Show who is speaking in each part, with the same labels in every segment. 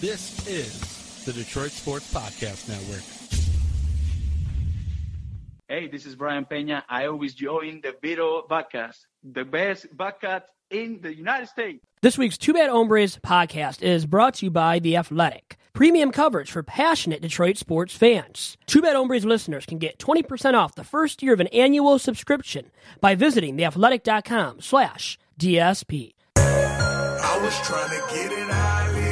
Speaker 1: This is the Detroit Sports Podcast Network.
Speaker 2: Hey, this is Brian Peña. I always join the Vito podcast, the best podcast in the United States.
Speaker 3: This week's Two Bad Hombres podcast is brought to you by The Athletic. Premium coverage for passionate Detroit sports fans. Two Bad Hombres listeners can get 20% off the first year of an annual subscription by visiting theathletic.com slash DSP.
Speaker 4: I was trying to get it how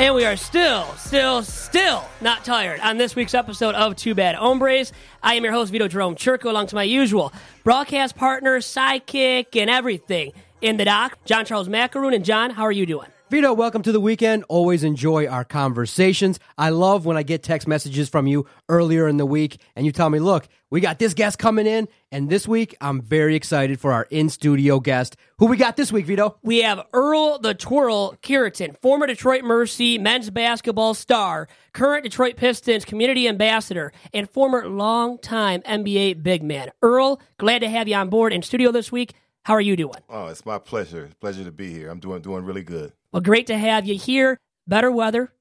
Speaker 3: And we are still, still, still not tired on this week's episode of Two Bad Hombres. I am your host, Vito Jerome Churko, along to my usual broadcast partner, sidekick, and everything in the doc, John Charles Macaroon. And John, how are you doing?
Speaker 5: Vito, welcome to the weekend. Always enjoy our conversations. I love when I get text messages from you earlier in the week and you tell me, look, we got this guest coming in. And this week, I'm very excited for our in studio guest. Who we got this week, Vito?
Speaker 3: We have Earl the Twirl Cureton, former Detroit Mercy men's basketball star, current Detroit Pistons community ambassador, and former longtime NBA big man. Earl, glad to have you on board in studio this week. How are you doing?
Speaker 6: Oh, it's my pleasure. Pleasure to be here. I'm doing doing really good.
Speaker 3: Well, great to have you here. Better weather.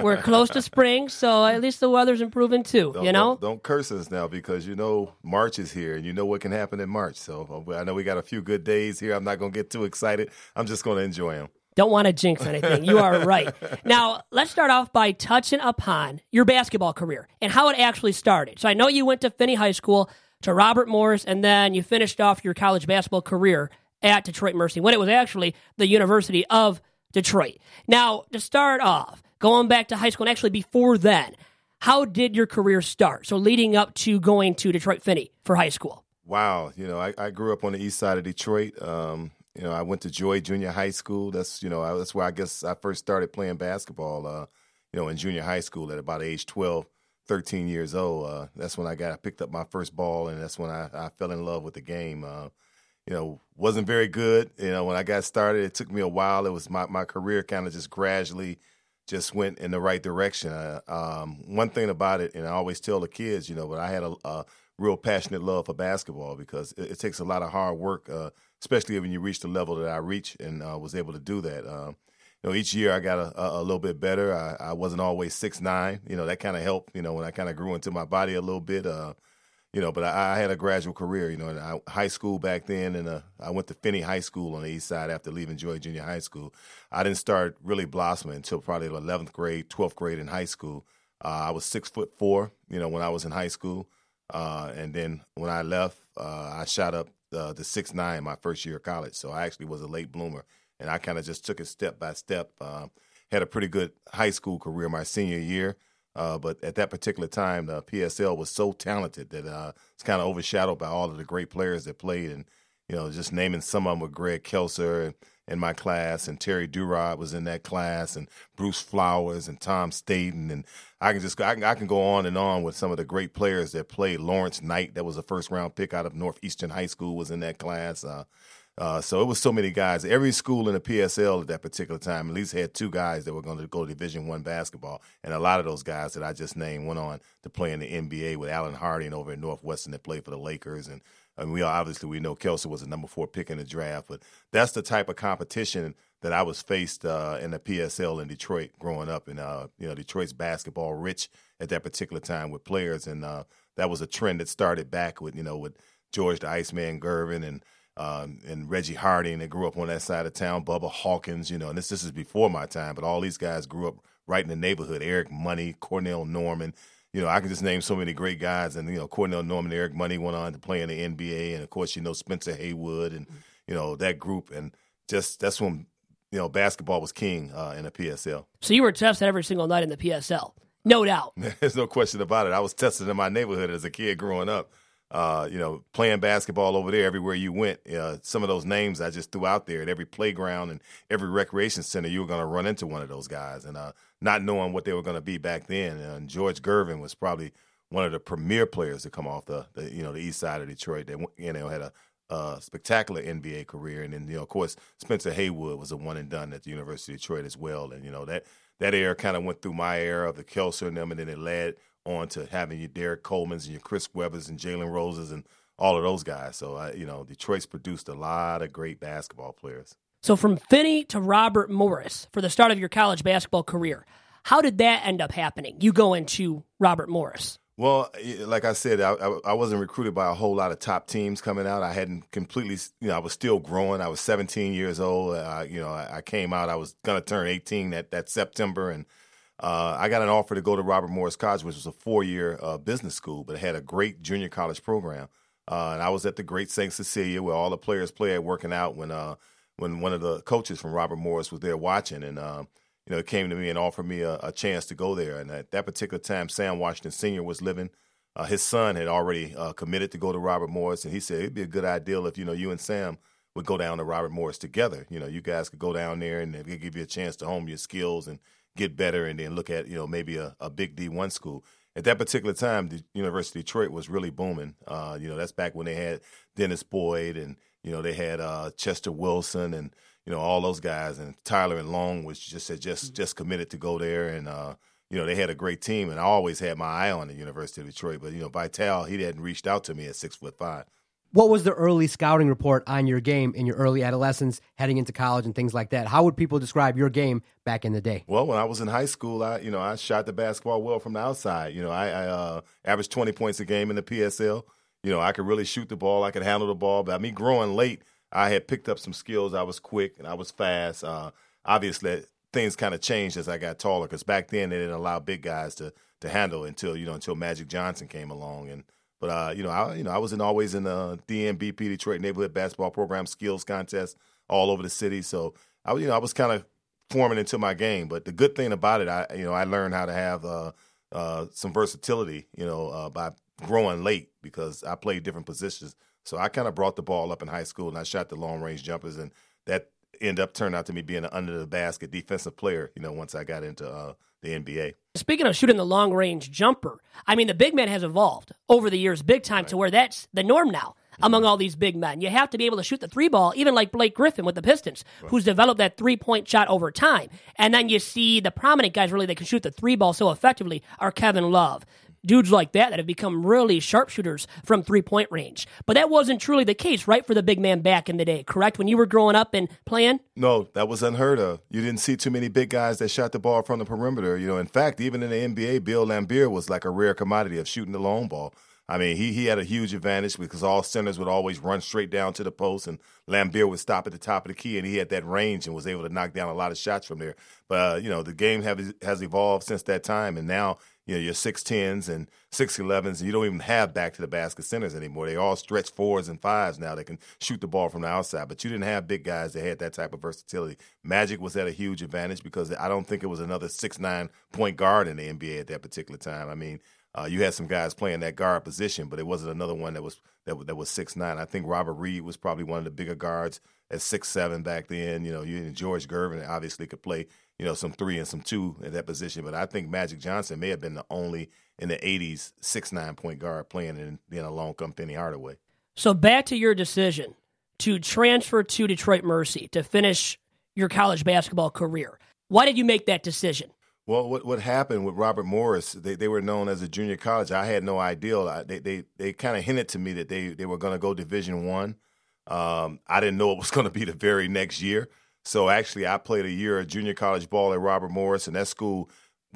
Speaker 3: We're close to spring, so at least the weather's improving too.
Speaker 6: Don't,
Speaker 3: you know,
Speaker 6: don't, don't curse us now because you know March is here and you know what can happen in March. So uh, I know we got a few good days here. I'm not going to get too excited. I'm just going to enjoy them.
Speaker 3: don't want to jinx anything. You are right. Now, let's start off by touching upon your basketball career and how it actually started. So I know you went to Finney High School, to Robert Morris, and then you finished off your college basketball career at Detroit Mercy when it was actually the University of Detroit. Now, to start off, going back to high school and actually before then, how did your career start? So leading up to going to Detroit Finney for high school.
Speaker 6: Wow, you know, I, I grew up on the east side of Detroit. Um, you know, I went to Joy Junior High School. That's you know, I, that's where I guess I first started playing basketball. Uh, you know, in junior high school at about age 12, 13 years old. Uh, that's when I got I picked up my first ball, and that's when I, I fell in love with the game. Uh, you know, wasn't very good. You know, when I got started, it took me a while. It was my my career kind of just gradually just went in the right direction. Uh, um, one thing about it, and I always tell the kids, you know, but I had a, a real passionate love for basketball because it, it takes a lot of hard work, uh, especially when you reach the level that I reached and uh, was able to do that. Um, you know, each year I got a, a, a little bit better. I, I wasn't always six nine. You know, that kind of helped. You know, when I kind of grew into my body a little bit. You know, but I, I had a gradual career. You know, in high school back then, and uh, I went to Finney High School on the east side after leaving Joy Junior High School. I didn't start really blossoming until probably the eleventh grade, twelfth grade in high school. Uh, I was six foot four. You know, when I was in high school, uh, and then when I left, uh, I shot up uh, to six nine my first year of college. So I actually was a late bloomer, and I kind of just took it step by step. Uh, had a pretty good high school career my senior year. Uh, but at that particular time, the PSL was so talented that uh, it's kind of overshadowed by all of the great players that played. And, you know, just naming some of them were Greg Kelser in my class, and Terry Duerod was in that class, and Bruce Flowers and Tom Staten. And I can just I can, I can go on and on with some of the great players that played. Lawrence Knight, that was a first round pick out of Northeastern High School, was in that class. Uh, uh, so it was so many guys. Every school in the PSL at that particular time at least had two guys that were going to go to Division One basketball, and a lot of those guys that I just named went on to play in the NBA with Allen Harding over at Northwestern that played for the Lakers, and and we obviously we know Kelser was a number four pick in the draft, but that's the type of competition that I was faced uh, in the PSL in Detroit growing up, and uh, you know Detroit's basketball rich at that particular time with players, and uh, that was a trend that started back with you know with George the Iceman Gervin and um, and Reggie Harding that grew up on that side of town, Bubba Hawkins, you know, and this this is before my time, but all these guys grew up right in the neighborhood. Eric Money, Cornell Norman, you know, I can just name so many great guys, and you know, Cornell Norman, Eric Money went on to play in the NBA, and of course, you know, Spencer Haywood, and you know that group, and just that's when you know basketball was king uh, in the PSL.
Speaker 3: So you were tested every single night in the PSL, no doubt.
Speaker 6: There's no question about it. I was tested in my neighborhood as a kid growing up uh, you know, playing basketball over there everywhere you went. Uh, some of those names I just threw out there at every playground and every recreation center, you were going to run into one of those guys, and uh, not knowing what they were going to be back then. And George Gervin was probably one of the premier players to come off the, the you know the east side of Detroit. That you know had a, uh, spectacular NBA career, and then you know, of course, Spencer Haywood was a one and done at the University of Detroit as well, and you know that that era kind of went through my era of the Kelser and them, and then it led on to having your Derrick Coleman's and your Chris Webbers and Jalen Roses and all of those guys. So, uh, you know, Detroit's produced a lot of great basketball players.
Speaker 3: So from Finney to Robert Morris for the start of your college basketball career, how did that end up happening? You go into Robert Morris.
Speaker 6: Well, like I said, I, I, wasn't recruited by a whole lot of top teams coming out. I hadn't completely, you know, I was still growing. I was 17 years old. Uh, you know, I, I, came out. I was going to turn 18 that, that September, and uh, I got an offer to go to Robert Morris College, which was a four year uh, business school, but it had a great junior college program. Uh, and I was at the Great St. Cecilia where all the players played working out when uh, when one of the coaches from Robert Morris was there watching, and uh, you know, it came to me and offered me a, a, chance to go there. And at that particular time, Sam Washington Sr. was living. Uh, his son had already uh, committed to go to Robert Morris, and he said it'd be a good idea if you know you and Sam would go down to Robert Morris together. You know, you guys could go down there and give you a chance to hone your skills and get better and then look at, you know, maybe a, a big D1 school. At that particular time, the University of Detroit was really booming. Uh, you know, that's back when they had Dennis Boyd and, you know, they had uh, Chester Wilson and, you know, all those guys and Tyler and Long was just had just mm-hmm. just committed to go there and uh, you know, they had a great team and I always had my eye on the University of Detroit. But, you know, Vitale, he hadn't reached out to me at six foot five.
Speaker 5: What was the early scouting report on your game in your early adolescence, heading into college and things like that? How would people describe your game back in the day?
Speaker 6: Well, when I was in high school, I you know I shot the basketball well from the outside. You know, I, I uh, averaged twenty points a game in the PSL. You know, I could really shoot the ball. I could handle the ball. But mean, growing late, I had picked up some skills. I was quick and I was fast. Uh, obviously, things kind of changed as I got taller because back then they didn't allow big guys to to handle until you know until Magic Johnson came along and but uh, you know, I you know I was in always in the DNBP Detroit Neighborhood Basketball Program skills contest all over the city. So I you know I was kind of forming into my game. But the good thing about it, I you know I learned how to have uh, uh, some versatility. You know uh, by growing late because I played different positions. So I kind of brought the ball up in high school and I shot the long range jumpers and that ended up turning out to me being an under the basket defensive player. You know once I got into uh, the NBA.
Speaker 3: Speaking of shooting the long range jumper, I mean, the big man has evolved over the years big time right. to where that's the norm now mm-hmm. among all these big men. You have to be able to shoot the three ball, even like Blake Griffin with the Pistons, right. who's developed that three point shot over time. And then you see the prominent guys really that can shoot the three ball so effectively are Kevin Love, dudes like that that have become really sharpshooters from three point range. But that wasn't truly the case, right, for the big man back in the day, correct? When you were growing up and playing?
Speaker 6: No, that was unheard of. You didn't see too many big guys that shot the ball from the perimeter. You know, in fact, even in the NBA, Bill Laimbeer was like a rare commodity of shooting the long ball. I mean, he he had a huge advantage because all centers would always run straight down to the post, and Laimbeer would stop at the top of the key, and he had that range and was able to knock down a lot of shots from there. But uh, you know, the game have, has evolved since that time, and now you know your six tens and six elevens, and you don't even have back to the basket centers anymore. They all stretch fours and fives now. They can shoot the ball from the outside, but you didn't have big guys that had that type of versatility. Magic was at a huge advantage because I don't think it was another six nine point guard in the NBA at that particular time. I mean. Uh, you had some guys playing that guard position, but it wasn't another one that was that, that was six nine. I think Robert Reed was probably one of the bigger guards at six seven back then. You know, you and George Gervin obviously could play you know, some three and some two at that position. But I think Magic Johnson may have been the only in the '80s six nine point guard playing, and then along come Penny Hardaway.
Speaker 3: So back to your decision to transfer to Detroit Mercy to finish your college basketball career. Why did you make that decision?
Speaker 6: Well, what what happened with Robert Morris? They they were known as a junior college. I had no idea. They they they kind of hinted to me that they they were going to go Division One. Um, I didn't know it was going to be the very next year. So actually, I played a year of junior college ball at Robert Morris, and that school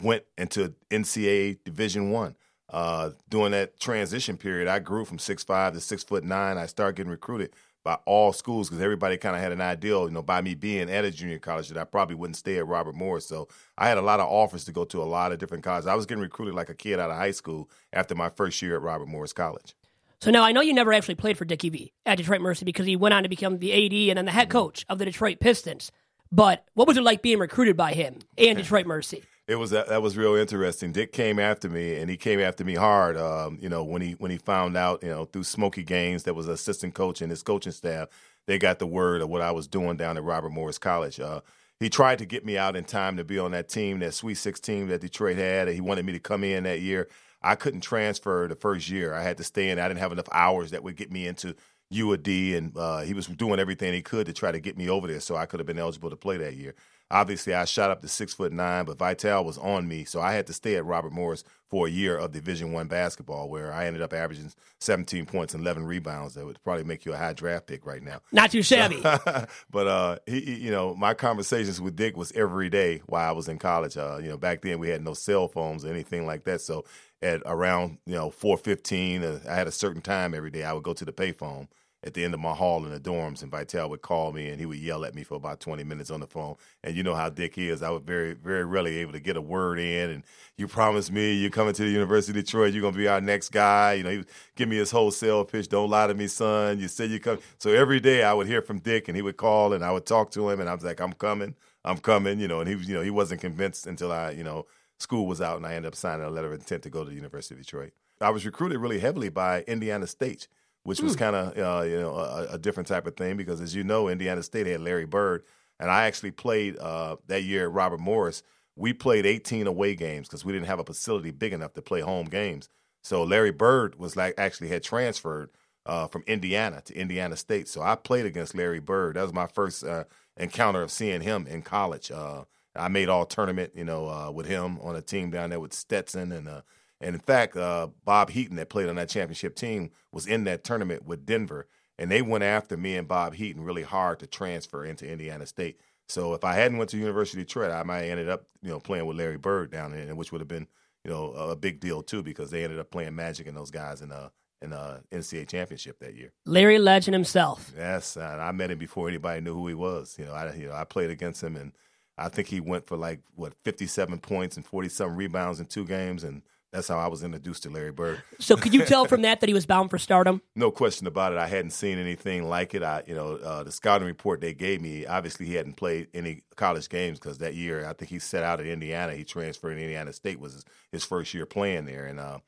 Speaker 6: went into NCAA Division One. Uh, during that transition period, I grew from six five to six foot nine. I started getting recruited by all schools because everybody kind of had an ideal, you know, by me being at a junior college that I probably wouldn't stay at Robert Morris. So I had a lot of offers to go to a lot of different colleges. I was getting recruited like a kid out of high school after my first year at Robert Morris College.
Speaker 3: So now I know you never actually played for Dickie V at Detroit Mercy because he went on to become the AD and then the head mm-hmm. coach of the Detroit Pistons. But what was it like being recruited by him and Detroit Mercy?
Speaker 6: It was that, that was real interesting. Dick came after me, and he came after me hard. Um, you know, when he when he found out, you know, through Smoky Gaines, that was assistant coach and his coaching staff, they got the word of what I was doing down at Robert Morris College. Uh, he tried to get me out in time to be on that team, that Sweet 16 that Detroit had. He wanted me to come in that year. I couldn't transfer the first year. I had to stay in. I didn't have enough hours that would get me into U of D, and uh, he was doing everything he could to try to get me over there, so I could have been eligible to play that year. Obviously, I shot up to six foot nine, but Vitale was on me, so I had to stay at Robert Morris for a year of Division One basketball, where I ended up averaging 17 points and 11 rebounds. That would probably make you a high draft pick right now.
Speaker 3: Not too shabby.
Speaker 6: but uh, he, he- you know, my conversations with Dick was every day while I was in college. Uh, you know, back then we had no cell phones or anything like that, so at around you know 4:15, uh, I had a certain time every day. I would go to the payphone at the end of my hall in the dorms, and Vitale would call me and he would yell at me for about 20 minutes on the phone. And you know how Dick is. I was very, very rarely able to get a word in. And you promised me you're coming to the University of Detroit. You're going to be our next guy. You know, he would give me his wholesale pitch. Don't lie to me, son. You said you come. So every day I would hear from Dick and he would call and I would talk to him and I was like, I'm coming. I'm coming. You know, and he was, you know, he wasn't convinced until I, you know, school was out and I ended up signing a letter of intent to go to the University of Detroit. I was recruited really heavily by Indiana State which was kind of uh, you know a, a different type of thing because as you know Indiana State had Larry Bird and I actually played uh, that year at Robert Morris. We played 18 away games because we didn't have a facility big enough to play home games. So Larry Bird was like actually had transferred uh, from Indiana to Indiana State. So I played against Larry Bird. That was my first uh, encounter of seeing him in college. Uh, I made all tournament, you know, uh, with him on a team down there with Stetson and uh, and in fact, uh, Bob Heaton that played on that championship team was in that tournament with Denver, and they went after me and Bob Heaton really hard to transfer into Indiana State. So if I hadn't went to University of Detroit, I might have ended up, you know, playing with Larry Bird down there, which would have been, you know, a big deal too because they ended up playing Magic and those guys in a in a NCAA championship that year.
Speaker 3: Larry Legend himself.
Speaker 6: Yes, and I met him before anybody knew who he was. You know, I you know I played against him, and I think he went for like what fifty seven points and forty seven rebounds in two games, and that's how I was introduced to Larry Bird.
Speaker 3: So could you tell from that that he was bound for stardom?
Speaker 6: No question about it. I hadn't seen anything like it. I, you know, uh, the scouting report they gave me. Obviously, he hadn't played any college games because that year I think he set out at Indiana. He transferred to Indiana State was his, his first year playing there, and uh,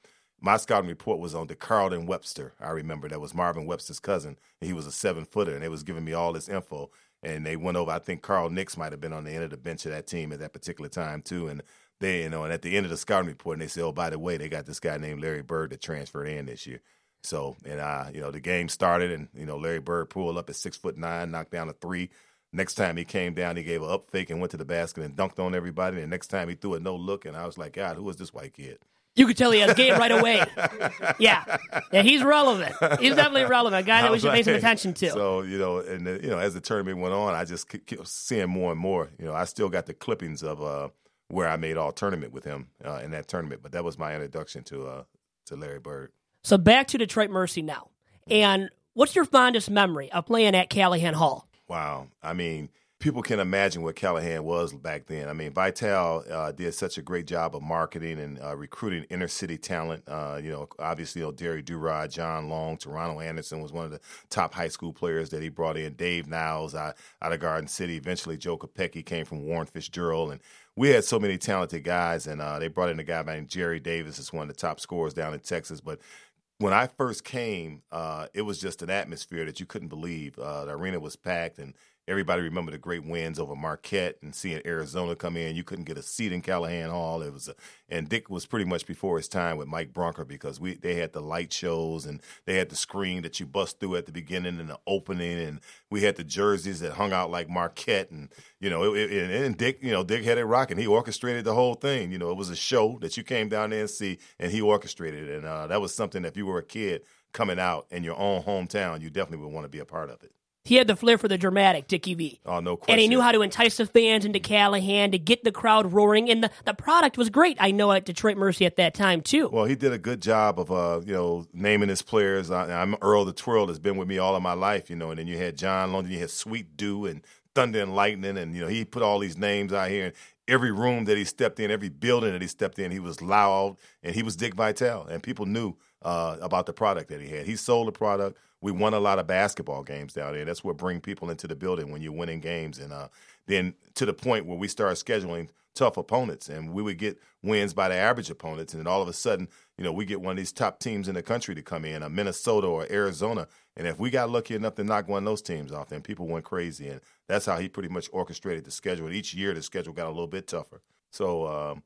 Speaker 6: my scouting report was on the Carlton Webster. I remember that was Marvin Webster's cousin. And he was a seven footer, and they was giving me all this info. And they went over. I think Carl Nicks might have been on the end of the bench of that team at that particular time too. And they, you know, and at the end of the scouting report, and they said, "Oh, by the way, they got this guy named Larry Bird that transferred in this year." So, and uh, you know, the game started, and you know, Larry Bird pulled up at six foot nine, knocked down a three. Next time he came down, he gave an up fake and went to the basket and dunked on everybody. And next time he threw a no look, and I was like, God, who is this white kid?
Speaker 3: You could tell he has game right away. Yeah, yeah, he's relevant. He's definitely relevant. A guy that we
Speaker 6: was
Speaker 3: should pay some attention to.
Speaker 6: So you know, and you know, as the tournament went on, I just kept seeing more and more. You know, I still got the clippings of uh, where I made all tournament with him uh, in that tournament. But that was my introduction to uh, to Larry Bird.
Speaker 3: So back to Detroit Mercy now. And what's your fondest memory of playing at Calihan Hall?
Speaker 6: Wow. I mean, people can imagine what Calihan was back then. I mean, Vitale uh, did such a great job of marketing and uh, recruiting inner city talent. Uh, you know, obviously, you know, Terry Duerod, John Long, Toronto Anderson was one of the top high school players that he brought in. Dave Niles out, out of Garden City. Eventually, Joe Kopicki came from Warren Fitzgerald. And we had so many talented guys. And uh, they brought in a guy named Jerry Davis, is one of the top scorers down in Texas. But when I first came, uh, it was just an atmosphere that you couldn't believe. Uh, the arena was packed, and everybody remembered the great wins over Marquette and seeing Arizona come in. You couldn't get a seat in Calihan Hall. It was, a, and Dick was pretty much before his time with Mike Bronker because we they had the light shows and they had the screen that you bust through at the beginning and the opening, and we had the jerseys that hung out like Marquette, and you know, it, it, and, Dick, you know, Dick had it rocking. He orchestrated the whole thing. You know, it was a show that you came down there and see, and he orchestrated it, and uh, that was something that if you were a kid coming out in your own hometown, you definitely would want to be a part of it.
Speaker 3: He had the flair for the dramatic, Dickie V.
Speaker 6: Oh, no question.
Speaker 3: And he knew how to entice the fans into Calihan to get the crowd roaring. And the, the product was great. I know at Detroit Mercy at that time, too.
Speaker 6: Well, he did a good job of, uh, you know, naming his players. I, I'm Earl the Twirl has been with me all of my life, you know. And then you had John London, you had Sweet Dew and Thunder and Lightning, and you know he put all these names out here. And every room that he stepped in, every building that he stepped in, he was loud and he was Dick Vitale, and people knew uh, about the product that he had. He sold the product. We won a lot of basketball games down there. That's what bring people into the building when you're winning games, and uh, then to the point where we started scheduling tough opponents, and we would get wins by the average opponents, and then all of a sudden, you know, we get one of these top teams in the country to come in, a Minnesota or Arizona, and if we got lucky enough to knock one of those teams off, then people went crazy, and that's how he pretty much orchestrated the schedule. And each year, the schedule got a little bit tougher. So, um,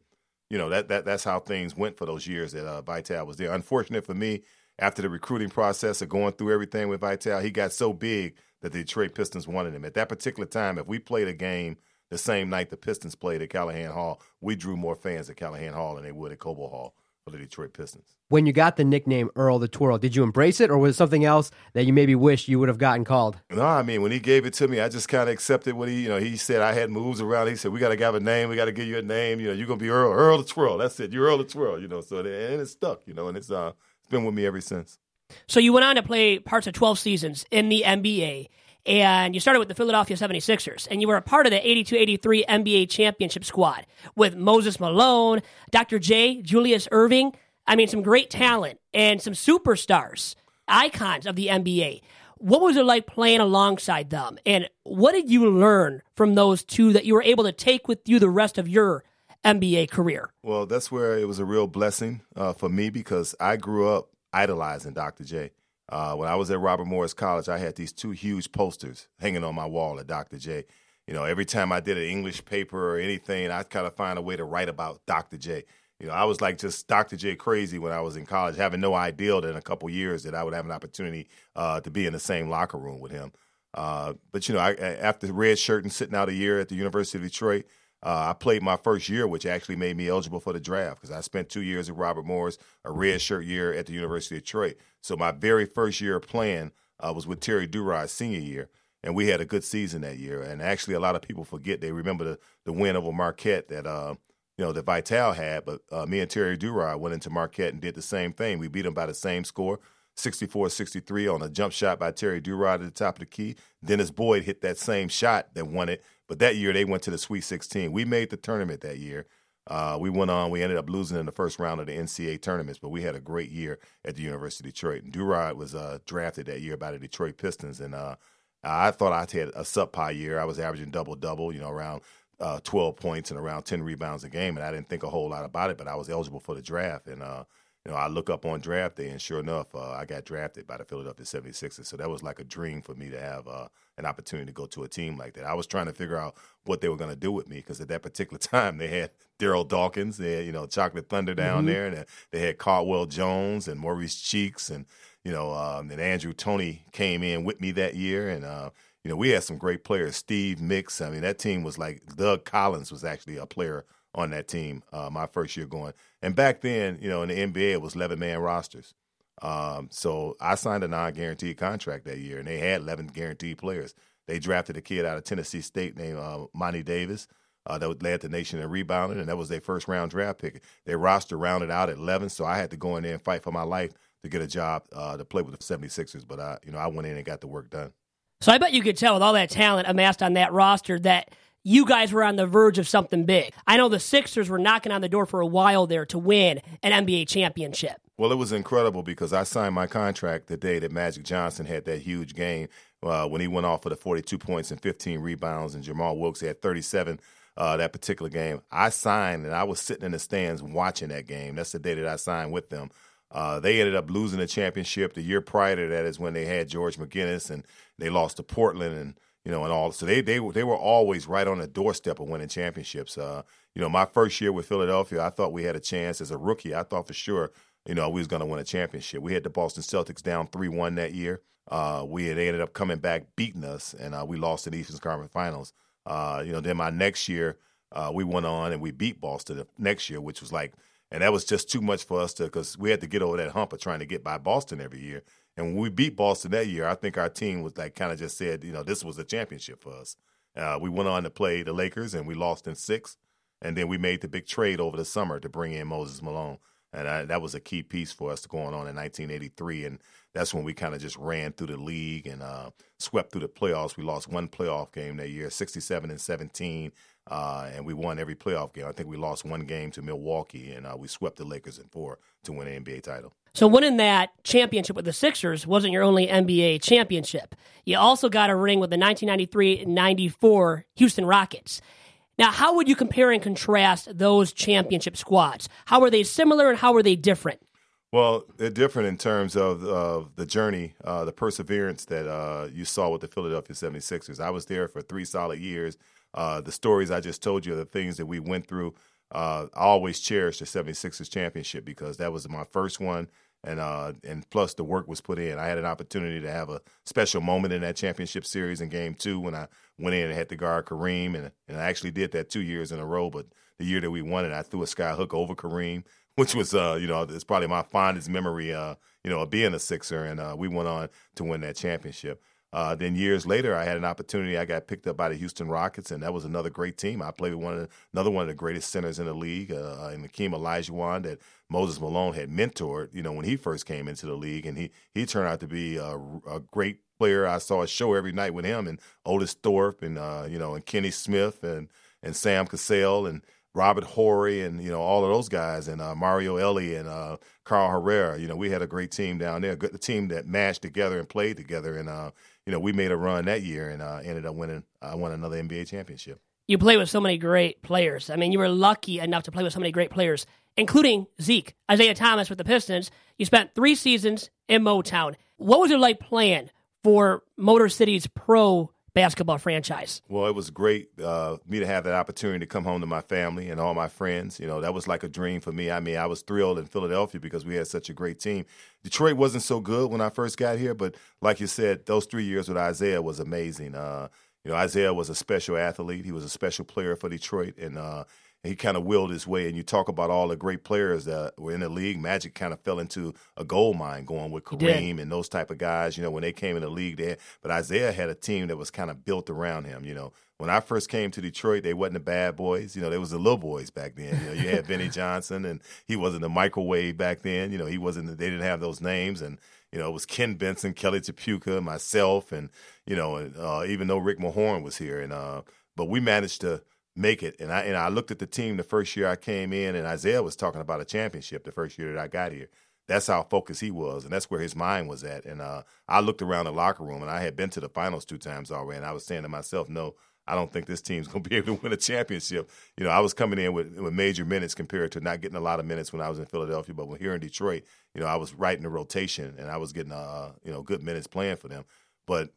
Speaker 6: you know, that that that's how things went for those years that uh, Vitale was there. Unfortunate for me, after the recruiting process of going through everything with Vitale, he got so big that the Detroit Pistons wanted him. At that particular time, if we played a game the same night the Pistons played at Calihan Hall, we drew more fans at Calihan Hall than they would at Cobo Hall for the Detroit Pistons.
Speaker 5: When you got the nickname Earl the Twirl, did you embrace it, or was it something else that you maybe wish you would have gotten called?
Speaker 6: No, I mean when he gave it to me, I just kind of accepted what he, you know, he said I had moves around. He said we got to have a name, we got to give you a name. You know, you're gonna be Earl, Earl the Twirl. That's it. You're Earl the Twirl. You know, so and it stuck. You know, and it's uh, it's been with me ever since.
Speaker 3: So you went on to play parts of 12 seasons in the NBA and you started with the Philadelphia 76ers, and you were a part of the 82 83 NBA championship squad with Moses Malone, Dr. J, Julius Erving. I mean, some great talent and some superstars, icons of the NBA. What was it like playing alongside them? And what did you learn from those two that you were able to take with you the rest of your NBA career?
Speaker 6: Well, that's where it was a real blessing uh, for me because I grew up idolizing Dr. J. Uh, when I was at Robert Morris College, I had these two huge posters hanging on my wall at Dr. J. You know, every time I did an English paper or anything, I'd kind of find a way to write about Dr. J. You know, I was like just Dr. J crazy when I was in college, having no idea that in a couple years that I would have an opportunity uh, to be in the same locker room with him. Uh, but you know, I, after red shirt and sitting out a year at the University of Detroit, uh, I played my first year, which actually made me eligible for the draft because I spent two years at Robert Morris, a red shirt year at the University of Detroit. So my very first year playing uh, was with Terry Duerod's senior year, and we had a good season that year. And actually, a lot of people forget they remember the, the win over Marquette that uh, you know that Vitale had, but uh, me and Terry Duerod went into Marquette and did the same thing. We beat them by the same score. 64-63 on a jump shot by Terry Duerod at the top of the key. Dennis Boyd hit that same shot that won it but that year they went to the Sweet 16. We made the tournament that year. Uh, we went on. We ended up losing in the first round of the NCAA tournaments, but we had a great year at the University of Detroit. And Duerod was uh, drafted that year by the Detroit Pistons, and uh, I thought I had a subpar year. I was averaging double double, you know, around uh, 12 points and around 10 rebounds a game, and I didn't think a whole lot about it. But I was eligible for the draft, and uh, you know, I look up on draft day, and sure enough, uh, I got drafted by the Philadelphia 76ers. So that was like a dream for me to have an opportunity to go to a team like that. I was trying to figure out what they were going to do with me because at that particular time they had Darryl Dawkins, they had, you know, Chocolate Thunder down mm-hmm. there, and uh, they had Caldwell Jones and Maurice Cheeks, and you know, um, and Andrew Toney came in with me that year, and uh, you know, we had some great players. Steve Mix, I mean, that team was like Doug Collins was actually a player on that team uh, my first year going. And back then, you know, in the NBA, it was 11 man rosters. Um, so I signed a non guaranteed contract that year, and they had 11 guaranteed players. They drafted a kid out of Tennessee State named uh, Monti Davis. Uh, that led the nation in rebounding, and that was their first round draft pick. Their roster rounded out at 11, so I had to go in there and fight for my life to get a job uh, to play with the 76ers. But I, you know, I went in and got the work done.
Speaker 3: So I bet you could tell with all that talent amassed on that roster that you guys were on the verge of something big. I know the Sixers were knocking on the door for a while there to win an NBA championship.
Speaker 6: Well, it was incredible because I signed my contract the day that Magic Johnson had that huge game uh, when he went off for the 42 points and 15 rebounds, and Jamal Wilkes had 37 uh, that particular game. I signed, and I was sitting in the stands watching that game. That's the day that I signed with them. Uh, they ended up losing the championship. The year prior to that is when they had George McGinnis, and they lost to Portland, and you know, and all. So they they they were always right on the doorstep of winning championships. Uh, you know, my first year with Philadelphia, I thought we had a chance as a rookie. I thought for sure, you know, we was going to win a championship. We had the Boston Celtics down three one that year. Uh, we they ended up coming back, beating us, and uh, we lost in the Eastern Conference Finals. Uh, you know, then my next year, uh, we went on and we beat Boston the next year, which was like, and that was just too much for us to because we had to get over that hump of trying to get by Boston every year. And when we beat Boston that year, I think our team was like kind of just said, you know, this was a championship for us. Uh, we went on to play the Lakers and we lost in six. And then we made the big trade over the summer to bring in Moses Malone. And I, that was a key piece for us going on in 1983. And that's when we kind of just ran through the league and uh, swept through the playoffs. We lost one playoff game that year, 67 and 17. Uh, and we won every playoff game. I think we lost one game to Milwaukee, and uh, we swept the Lakers in four to win an NBA title.
Speaker 3: So winning that championship with the Sixers wasn't your only NBA championship. You also got a ring with the 1993-94 Houston Rockets. Now, how would you compare and contrast those championship squads? How are they similar and how are they different?
Speaker 6: Well, they're different in terms of, of the journey, uh, the perseverance that uh, you saw with the Philadelphia 76ers. I was there for three solid years. Uh, the stories I just told you, the things that we went through, uh, I always cherish the 76ers championship because that was my first one and uh, and plus the work was put in. I had an opportunity to have a special moment in that championship series in Game Two when I went in and had to guard Kareem, and and I actually did that two years in a row. But the year that we won it, I threw a sky hook over Kareem, which was uh, you know it's probably my fondest memory uh, you know of being a Sixer, and uh, we went on to win that championship. Uh, then years later, I had an opportunity. I got picked up by the Houston Rockets, and that was another great team. I played with one the, another one of the greatest centers in the league, uh, in Hakeem Olajuwon, that Moses Malone had mentored. You know, when he first came into the league, and he he turned out to be a, a great player. I saw a show every night with him and Otis Thorpe, and uh, you know, and Kenny Smith, and and Sam Cassell, and Robert Horry, and you know all of those guys, and uh, Mario Elie and uh, Carl Herrera. You know, we had a great team down there, good the team that matched together and played together, and uh, you know, we made a run that year and uh, ended up winning. I uh, won another NBA championship.
Speaker 3: You played with so many great players. I mean, you were lucky enough to play with so many great players, including Zeke, Isiah Thomas with the Pistons. You spent three seasons in Motown. What was it like playing for Motor City's pro basketball franchise?
Speaker 6: Well, it was great uh, me to have that opportunity to come home to my family and all my friends. You know, that was like a dream for me. I mean, I was thrilled in Philadelphia because we had such a great team. Detroit wasn't so good when I first got here, but like you said, those three years with Isiah was amazing. Uh, you know, Isiah was a special athlete. He was a special player for Detroit, and uh, he kind of willed his way. And you talk about all the great players that were in the league. Magic kind of fell into a gold mine going with Kareem and those type of guys. You know, when they came in the league, there. But Isiah had a team that was kind of built around him. You know, when I first came to Detroit, they wasn't the bad boys. You know, they was the little boys back then. You know, you had Vinnie Johnson, and he wasn't the microwave back then. You know, he wasn't. They didn't have those names, and you know, it was Kent Benson, Kelly Tripucka, myself, and you know, uh, even though Rick Mahorn was here, and uh, but we managed to make it. And I and I looked at the team the first year I came in, and Isiah was talking about a championship the first year that I got here. That's how focused he was, and that's where his mind was at. And uh, I looked around the locker room, and I had been to the finals two times already, and I was saying to myself, "No, I don't think this team's going to be able to win a championship." You know, I was coming in with, with major minutes compared to not getting a lot of minutes when I was in Philadelphia, but when here in Detroit, you know, I was right in the rotation, and I was getting uh, you know good minutes playing for them. But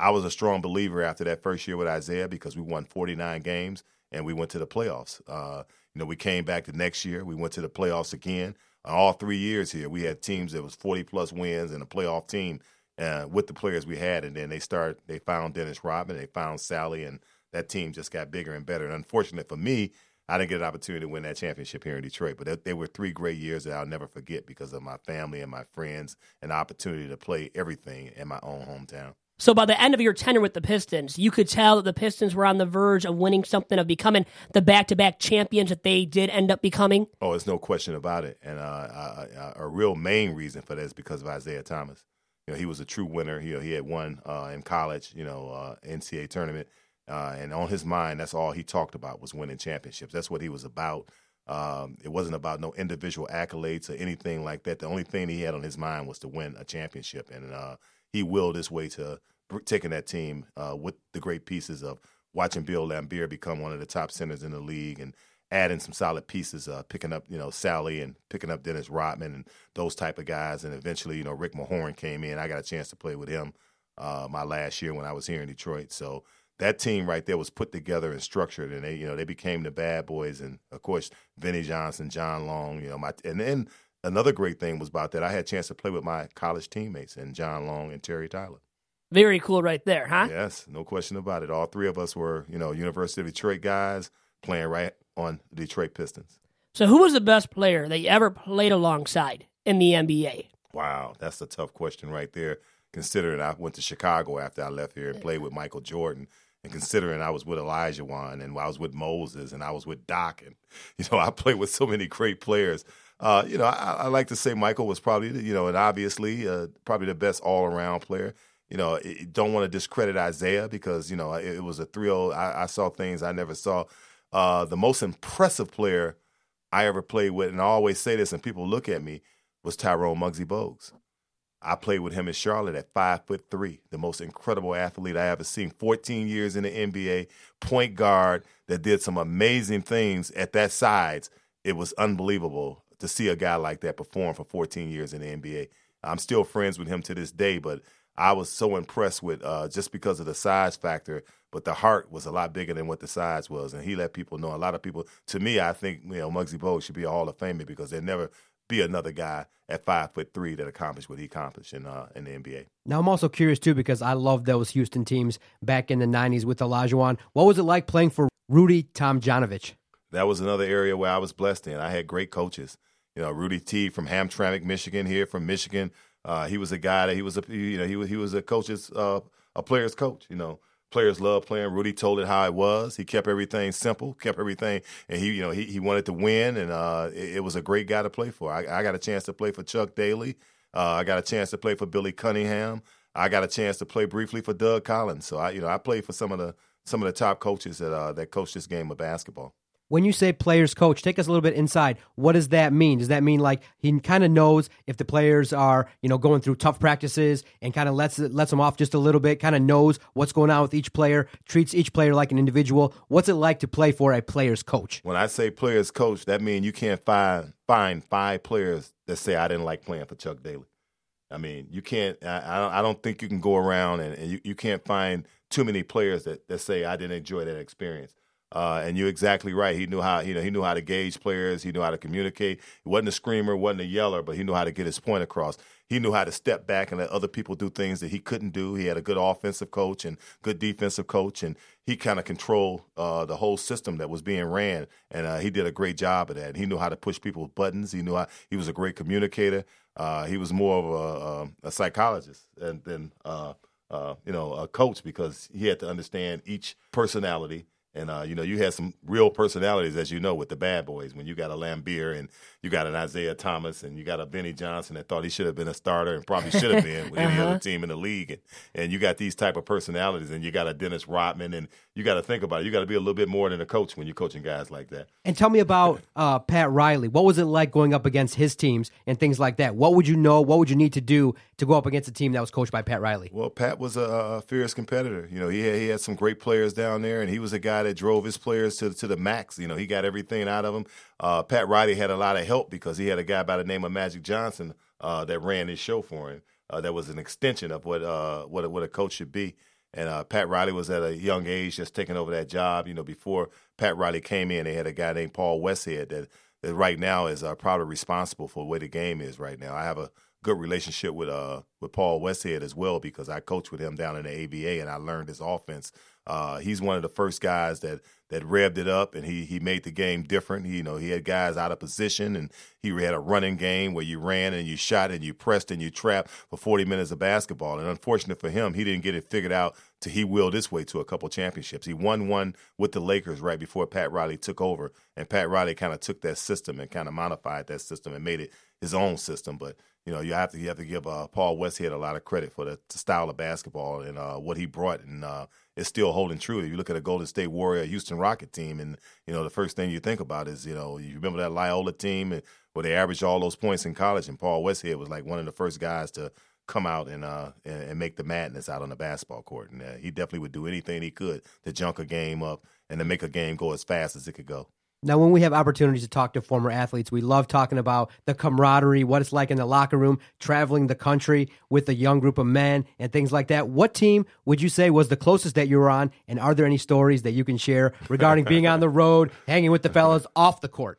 Speaker 6: I was a strong believer after that first year with Isiah because we won 49 games and we went to the playoffs. Uh, you know, we came back the next year. We went to the playoffs again. all three years here, we had teams that was 40 plus wins and a playoff team uh, with the players we had. And then they started, they found Dennis Rodman, they found Salley, and that team just got bigger and better. And unfortunately for me, I didn't get an opportunity to win that championship here in Detroit, but they were three great years that I'll never forget because of my family and my friends and the opportunity to play everything in my own hometown.
Speaker 3: So by the end of your tenure with the Pistons, you could tell that the Pistons were on the verge of winning something, of becoming the back-to-back champions that they did end up becoming.
Speaker 6: Oh, there's no question about it. And uh, a real main reason for that is because of Isiah Thomas. You know, he was a true winner. He, he had won uh, in college, you know, uh, NCAA tournament, uh, and on his mind, that's all he talked about was winning championships. That's what he was about. Um, it wasn't about no individual accolades or anything like that. The only thing he had on his mind was to win a championship, and uh, he willed his way to taking that team uh, with the great pieces of watching Bill Laimbeer become one of the top centers in the league and adding some solid pieces, uh, picking up you know Salley and picking up Dennis Rodman and those type of guys, and eventually you know Rick Mahorn came in. I got a chance to play with him uh, my last year when I was here in Detroit. So that team right there was put together and structured, and they you know they became the bad boys, and of course Vinnie Johnson, John Long, you know my and then another great thing was about that I had a chance to play with my college teammates and John Long and Terry Tyler.
Speaker 3: Very cool, right there, huh?
Speaker 6: Yes, no question about it. All three of us were, you know, University of Detroit guys playing right on the Detroit Pistons.
Speaker 3: So, who was the best player that you ever played alongside in the NBA?
Speaker 6: Wow, that's a tough question right there. Considering I went to Chicago after I left here and played with Michael Jordan, and considering I was with Olajuwon and I was with Moses and I was with Doc, and you know I played with so many great players. Uh, you know, I, I, like to say Michael was probably, you know, and obviously uh, probably the best all around player you know, don't want to discredit Isiah because you know it, it was a thrill. I, I, saw things I never saw. Uh, the most impressive player I ever played with, and I always say this, and people look at me, was Tyrone Muggsy Bogues. I played with him in Charlotte at five foot three, the most incredible athlete I ever seen. 14 years in the NBA, point guard that did some amazing things at that size. It was unbelievable to see a guy like that perform for 14 years in the NBA. I'm still friends with him to this day, but I was so impressed with uh, just because of the size factor, but the heart was a lot bigger than what the size was, and he let people know. A lot of people, to me, I think you know Muggsy Bogues should be a Hall of Famer because there never be another guy at five foot three that accomplished what he accomplished in uh, in the NBA.
Speaker 5: Now I'm also curious too because I love those Houston teams back in the '90s with Olajuwon. What was it like playing for Rudy Tomjanovich?
Speaker 6: That was another area where I was blessed in. I had great coaches. You know, Rudy T from Hamtramck, Michigan, here from Michigan. Uh, he was a guy that he was a you know he was he was a coach's uh, a player's coach. You know, players love playing. Rudy told it how it was. He kept everything simple, kept everything, and he you know he he wanted to win, and uh, it, it, was a great guy to play for. I, I got a chance to play for Chuck Daly. Uh, I got a chance to play for Billy Cunningham. I got a chance to play briefly for Doug Collins. So I you know I played for some of the some of the top coaches that uh, that coached this game of basketball.
Speaker 5: When you say players coach, take us a little bit inside. What does that mean? Does that mean like he kind of knows if the players are, you know, going through tough practices and kind of lets lets them off just a little bit, kind of knows what's going on with each player, treats each player like an individual. What's it like to play for a players coach?
Speaker 6: When I say players coach, that means you can't find find five players that say I didn't like playing for Chuck Daly. I mean, you can't. I, I don't think you can go around and, and you, you can't find too many players that, that say I didn't enjoy that experience. Uh, and you're exactly right. He knew how you know he knew how to gauge players. He knew how to communicate. He wasn't a screamer, wasn't a yeller, but he knew how to get his point across. He knew how to step back and let other people do things that he couldn't do. He had a good offensive coach and good defensive coach, and he kind of controlled uh, the whole system that was being ran. And uh, he did a great job of that. He knew how to push people's buttons. He knew how he was a great communicator. Uh, he was more of a, um, a psychologist than, than uh, uh, you know a coach because he had to understand each personality and uh, you know, you had some real personalities, as you know, with the bad boys. When you got a Laimbeer and you got an Isiah Thomas and you got a Vinnie Johnson that thought he should have been a starter and probably should have been with uh-huh. any other uh-huh. team in the league. And, and you got these type of personalities, and you got a Dennis Rodman, and you got to think about it. You got to be a little bit more than a coach when you're coaching guys like that.
Speaker 5: And tell me about uh, Pat Riley. What was it like going up against his teams and things like that? What would you know? What would you need to do to go up against a team that was coached by Pat Riley?
Speaker 6: Well, Pat was a, a fierce competitor. You know, he had, he had some great players down there, and he was a guy that drove his players to to the max. You know, he got everything out of them. Uh, Pat Riley had a lot of help because he had a guy by the name of Magic Johnson uh, that ran his show for him. Uh, that was an extension of what uh, what a, what a coach should be. And uh, Pat Riley was at a young age just taking over that job. You know, before Pat Riley came in, they had a guy named Paul Westhead that, that right now is uh, probably responsible for the way the game is right now. I have a good relationship with uh with Paul Westhead as well because I coached with him down in the ABA and I learned his offense. Uh, he's one of the first guys that that revved it up and he he made the game different. He, you know, he had guys out of position and he had a running game where you ran and you shot and you pressed and you trapped for 40 minutes of basketball. And unfortunate for him, he didn't get it figured out till he will this way to a couple championships. He won one with the Lakers right before Pat Riley took over, and Pat Riley kind of took that system and kind of modified that system and made it his own system. But you know, you have to you have to give uh, Paul Westhead a lot of credit for the, the style of basketball and uh, what he brought, and uh, it's still holding true. If you look at a Golden State Warrior, Houston Rocket team, and you know the first thing you think about is you know you remember that Loyola team where they averaged all those points in college, and Paul Westhead was like one of the first guys to come out and uh and make the madness out on the basketball court, and uh, he definitely would do anything he could to junk a game up and to make a game go as fast as it could go.
Speaker 5: Now, when we have opportunities to talk to former athletes, we love talking about the camaraderie, what it's like in the locker room, traveling the country with a young group of men, and things like that. What team would you say was the closest that you were on? And are there any stories that you can share regarding being on the road, hanging with the fellas off the court?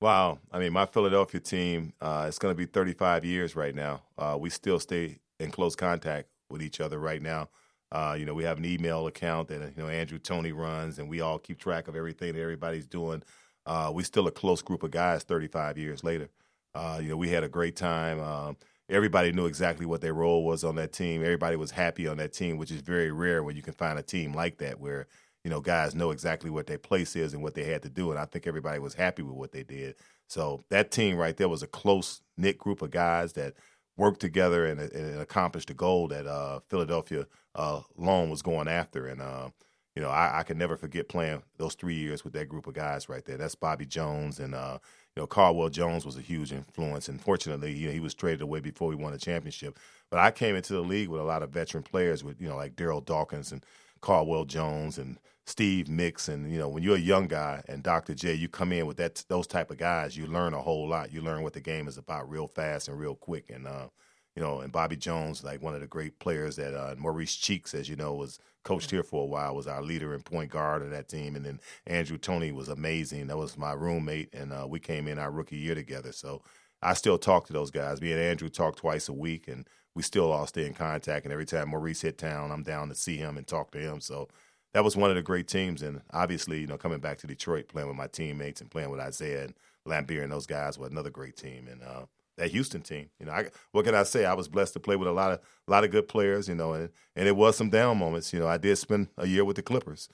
Speaker 6: Wow. I mean, my Philadelphia team, uh, it's going to be 35 years right now. Uh, we still stay in close contact with each other right now. Uh, you know, we have an email account that you know Andrew Toney runs, and we all keep track of everything that everybody's doing. Uh, we still a close group of guys 35 years later. Uh, you know, we had a great time. Um, everybody knew exactly what their role was on that team. Everybody was happy on that team, which is very rare when you can find a team like that where you know guys know exactly what their place is and what they had to do. And I think everybody was happy with what they did. So that team right there was a close knit group of guys that worked together and, and accomplished the goal that uh, Philadelphia uh, Loan was going after. And uh, you know, I, I can never forget playing those three years with that group of guys right there. That's Bobby Jones and uh, you know, Caldwell Jones was a huge influence. And fortunately, you know, he was traded away before we won a championship. But I came into the league with a lot of veteran players with, you know, like Daryl Dawkins and Caldwell Jones and Steve Mix. And, you know, when you're a young guy and Dr. J, you come in with that those type of guys, you learn a whole lot. You learn what the game is about real fast and real quick. And uh, you know, and Bobby Jones, like one of the great players that uh, Maurice Cheeks, as you know, was coached here for a while, was our leader and point guard of that team. And then Andrew Toney was amazing. That was my roommate, and uh, we came in our rookie year together. So I still talk to those guys. Me and Andrew talk twice a week, and we still all stay in contact. And every time Maurice hit town, I'm down to see him and talk to him. So that was one of the great teams. And obviously, you know, coming back to Detroit, playing with my teammates and playing with Isiah and Laimbeer and those guys was another great team. And uh, that Houston team, you know, I, what can I say? I was blessed to play with a lot of a lot of good players, you know, and and it was some down moments. You know, I did spend a year with the Clippers.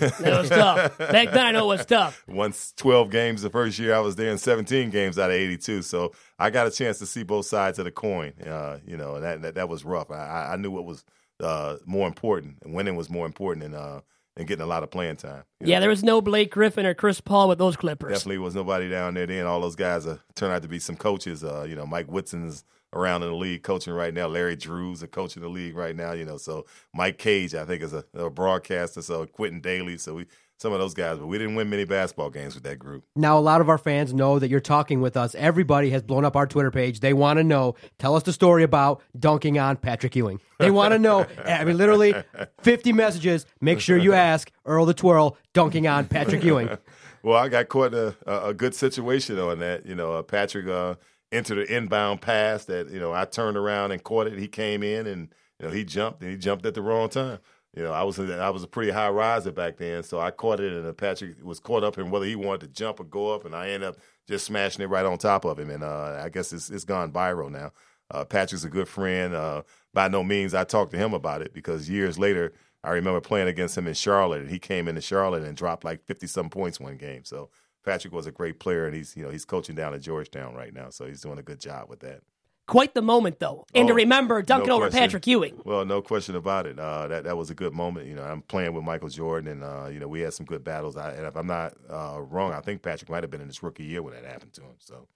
Speaker 3: That was tough. Back then, I know it was tough.
Speaker 6: Once 12 games the first year I was there, and 17 games out of 82. So I got a chance to see both sides of the coin. Uh, you know, and that, that that was rough. I, I knew what was uh, more important, and winning was more important than uh, and getting a lot of playing time.
Speaker 3: Yeah,
Speaker 6: know.
Speaker 3: there was no Blake Griffin or Chris Paul with those Clippers.
Speaker 6: Definitely was nobody down there then. All those guys uh, turned out to be some coaches. Uh, you know, Mike Woodson's around in the league coaching right now. Larry Drew's a coach in the league right now. You know, so Mike Cage, I think, is a, a broadcaster. So Quintin Dailey. So we some of those guys, but we didn't win many basketball games with that group.
Speaker 5: Now, a lot of our fans know that you're talking with us. Everybody has blown up our Twitter page. They want to know. Tell us the story about dunking on Patrick Ewing. They want to know. I mean, literally, 50 messages. Make sure you ask Earl the Twirl dunking on Patrick Ewing.
Speaker 6: Well, I got caught in a, a, good situation on that. You know, uh, Patrick uh, entered an inbound pass that you know I turned around and caught it. He came in and you know he jumped and he jumped at the wrong time. You know, I was I was a pretty high riser back then, so I caught it, and Patrick was caught up in whether he wanted to jump or go up, and I ended up just smashing it right on top of him. And uh, I guess it's it's gone viral now. Uh, Patrick's a good friend. Uh, by no means I talked to him about it because years later I remember playing against him in Charlotte, and he came into Charlotte and dropped like fifty some points one game. So Patrick was a great player, and he's you know he's coaching down at Georgetown right now, so he's doing a good job with that.
Speaker 3: Quite the moment, though. And to
Speaker 6: Oh,
Speaker 3: remember dunking
Speaker 6: no
Speaker 3: over. Patrick Ewing.
Speaker 6: Well, no question about it. Uh, that that was a good moment. You know, I'm playing with Michael Jordan, and uh, you know we had some good battles. I, and if I'm not uh, wrong, I think Patrick might have been in his rookie year when that happened to him. So,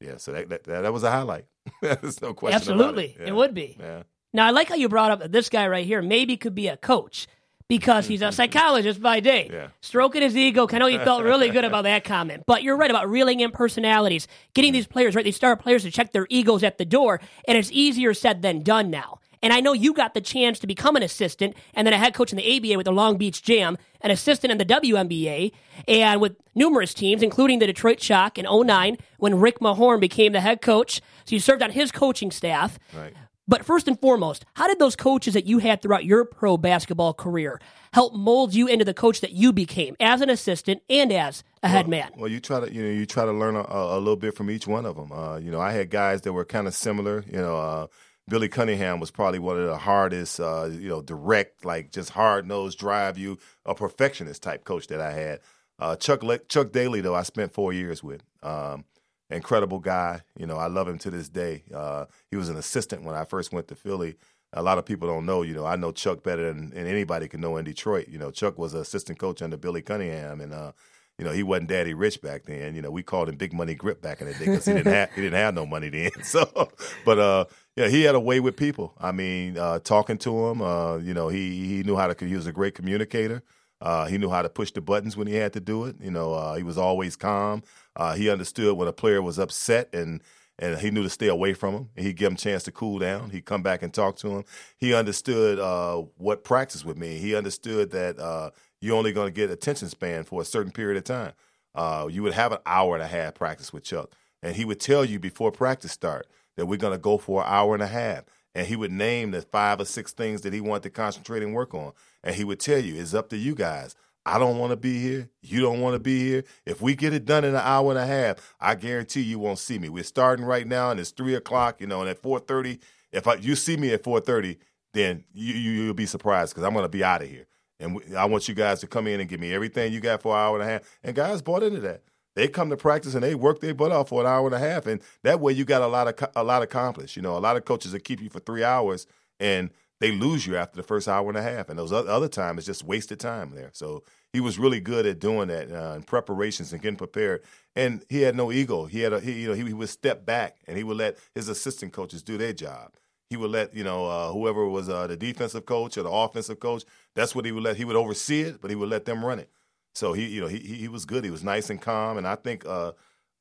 Speaker 6: yeah, so that that, that was a highlight. There's no question. about
Speaker 3: Absolutely.
Speaker 6: it,
Speaker 3: It would be.
Speaker 6: Yeah.
Speaker 3: Now, I like how you brought up that this guy right here maybe could be a coach because he's a psychologist by day.
Speaker 6: Yeah.
Speaker 3: Stroking his ego. I know he felt really good about that comment. But you're right about reeling in personalities, getting these players, right? These star players to check their egos at the door. And it's easier said than done now. And I know you got the chance to become an assistant and then a head coach in the ABA with the Long Beach Jam, an assistant in the WNBA, and with numerous teams, including the Detroit Shock in 09 when Rick Mahorn became the head coach. So you served on his coaching staff.
Speaker 6: Right.
Speaker 3: But first and foremost, how did those coaches that you had throughout your pro basketball career help mold you into the coach that you became as an assistant and as a head man?
Speaker 6: Well, you try to you know you try to learn a, a little bit from each one of them. Uh, you know, I had guys that were kind of similar. You know, uh, Billy Cunningham was probably one of the hardest. Uh, you know, direct, like just hard nosed, drive you, a perfectionist type coach that I had. Uh, Chuck Le- Chuck Daly, though, I spent four years with. Um, incredible guy. You know, I love him to this day. Uh, he was an assistant when I first went to Philly. A lot of people don't know. You know, I know Chuck better than, than anybody can know in Detroit. You know, Chuck was an assistant coach under Billy Cunningham, and uh, you know he wasn't Daddy Rich back then. You know, we called him Big Money Grip back in the day because he didn't have he didn't have no money then. So, but uh, yeah, he had a way with people. I mean, uh, talking to him, uh, you know, he he knew how to. He was a great communicator. Uh, he knew how to push the buttons when he had to do it. You know, uh, he was always calm. Uh, he understood when a player was upset and and he knew to stay away from him. He'd give him a chance to cool down. He'd come back and talk to him. He understood uh, what practice would mean. He understood that uh, you're only going to get attention span for a certain period of time. Uh, you would have an hour and a half practice with Chuck, and he would tell you before practice start that we're going to go for an hour and a half. And he would name the five or six things that he wanted to concentrate and work on. And he would tell you, it's up to you guys. I don't want to be here. You don't want to be here. If we get it done in an hour and a half, I guarantee you won't see me. We're starting right now, and it's three o'clock. You know, and at four thirty, if I, you see me at four thirty, then you, you you'll be surprised because I'm going to be out of here. And we, I want you guys to come in and give me everything you got for an hour and a half. And guys bought into that. They come to practice and they work their butt off for an hour and a half, and that way you got a lot of a lot accomplished. You know, a lot of coaches that keep you for three hours and they lose you after the first hour and a half, and those other, other time is just wasted time there. So he was really good at doing that uh, and preparations and getting prepared. And he had no ego. He had a he, you know he, he would step back and he would let his assistant coaches do their job. He would let you know uh, whoever was uh, the defensive coach or the offensive coach. That's what he would let. He would oversee it, but he would let them run it. So he you know he he, he was good. He was nice and calm. And I think uh,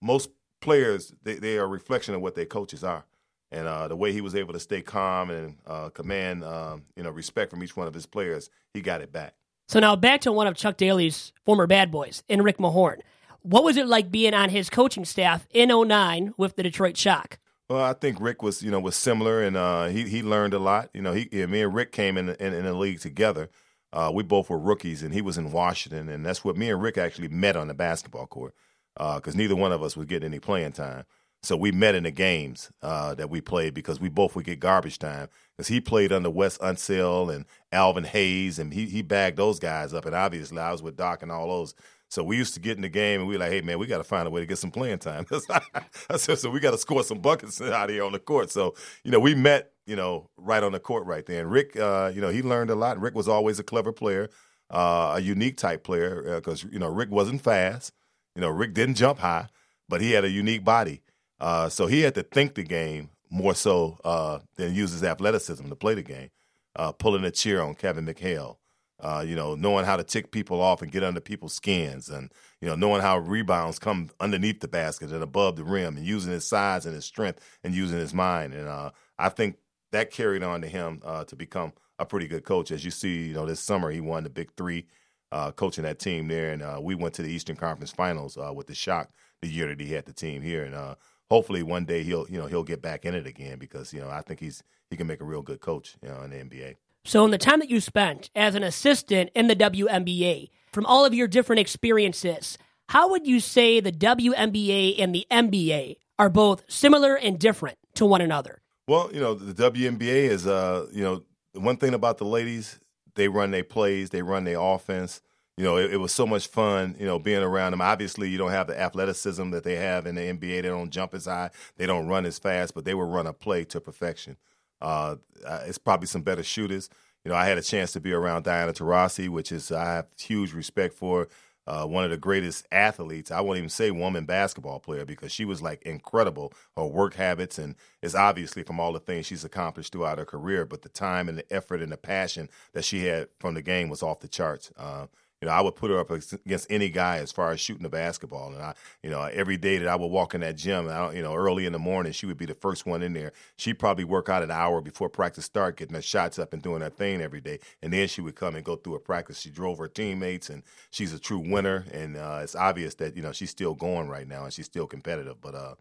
Speaker 6: most players they, they are a reflection of what their coaches are. And uh, the way he was able to stay calm and uh, command, um, you know, respect from each one of his players, he got it back.
Speaker 3: So now back to one of Chuck Daly's former bad boys, in Rick Mahorn. What was it like being on his coaching staff in 09 with the Detroit Shock?
Speaker 6: Well, I think Rick was, you know, was similar, and uh, he he learned a lot. You know, he yeah, me and Rick came in in, in the league together. Uh, we both were rookies, and he was in Washington, and that's what me and Rick actually met on the basketball court because uh, neither one of us was getting any playing time. So we met in the games uh, that we played because we both would get garbage time. Because he played under Wes Unseld and Elvin Hayes, and he he bagged those guys up. And obviously, I was with Doc and all those. So we used to get in the game, and we were like, "Hey, man, we got to find a way to get some playing time." Said, "So we got to score some buckets out here on the court." So you know, we met, you know, right on the court right there. And Rick, uh, you know, he learned a lot. Rick was always a clever player, uh, a unique type player because uh, you know Rick wasn't fast. You know, Rick didn't jump high, but he had a unique body. Uh, so he had to think the game more so uh, than use his athleticism to play the game. Uh, pulling a cheer on Kevin McHale, uh, you know, knowing how to tick people off and get under people's skins, and you know, knowing how rebounds come underneath the basket and above the rim, and using his size and his strength and using his mind. And uh, I think that carried on to him uh, to become a pretty good coach. As you see, you know, this summer he won the Big Three, coaching that team there, and we went to the Eastern Conference Finals with the Shock the year that he had the team here, and hopefully one day he'll you know he'll get back in it again because you know I think he's he can make a real good coach you know in the NBA.
Speaker 3: So in the time that you spent as an assistant in the WNBA, from all of your different experiences, how would you say the WNBA and the NBA are both similar and different to one another?
Speaker 6: Well, you know the WNBA is uh you know one thing about the ladies they run their plays, they run their offense you know, it, it, was so much fun, you know, being around them. Obviously, you don't have the athleticism that they have in the NBA. They don't jump as high, they don't run as fast, but they will run a play to perfection. Uh, it's probably some better shooters. You know, I had a chance to be around Diana Taurasi, which is I have huge respect for. Uh, one of the greatest athletes. I won't even say woman basketball player because she was like incredible. Her work habits and it's obviously from all the things she's accomplished throughout her career, but the time and the effort and the passion that she had from the game was off the charts. Uh, you know, I would put her up against any guy as far as shooting the basketball. And I, you know, every day that I would walk in that gym, I you know, early in the morning, she would be the first one in there. She'd probably work out an hour before practice start, getting her shots up and doing her thing every day. And then she would come and go through a practice. She drove her teammates, and she's a true winner. And uh, it's obvious that you know she's still going right now, and she's still competitive. But uh,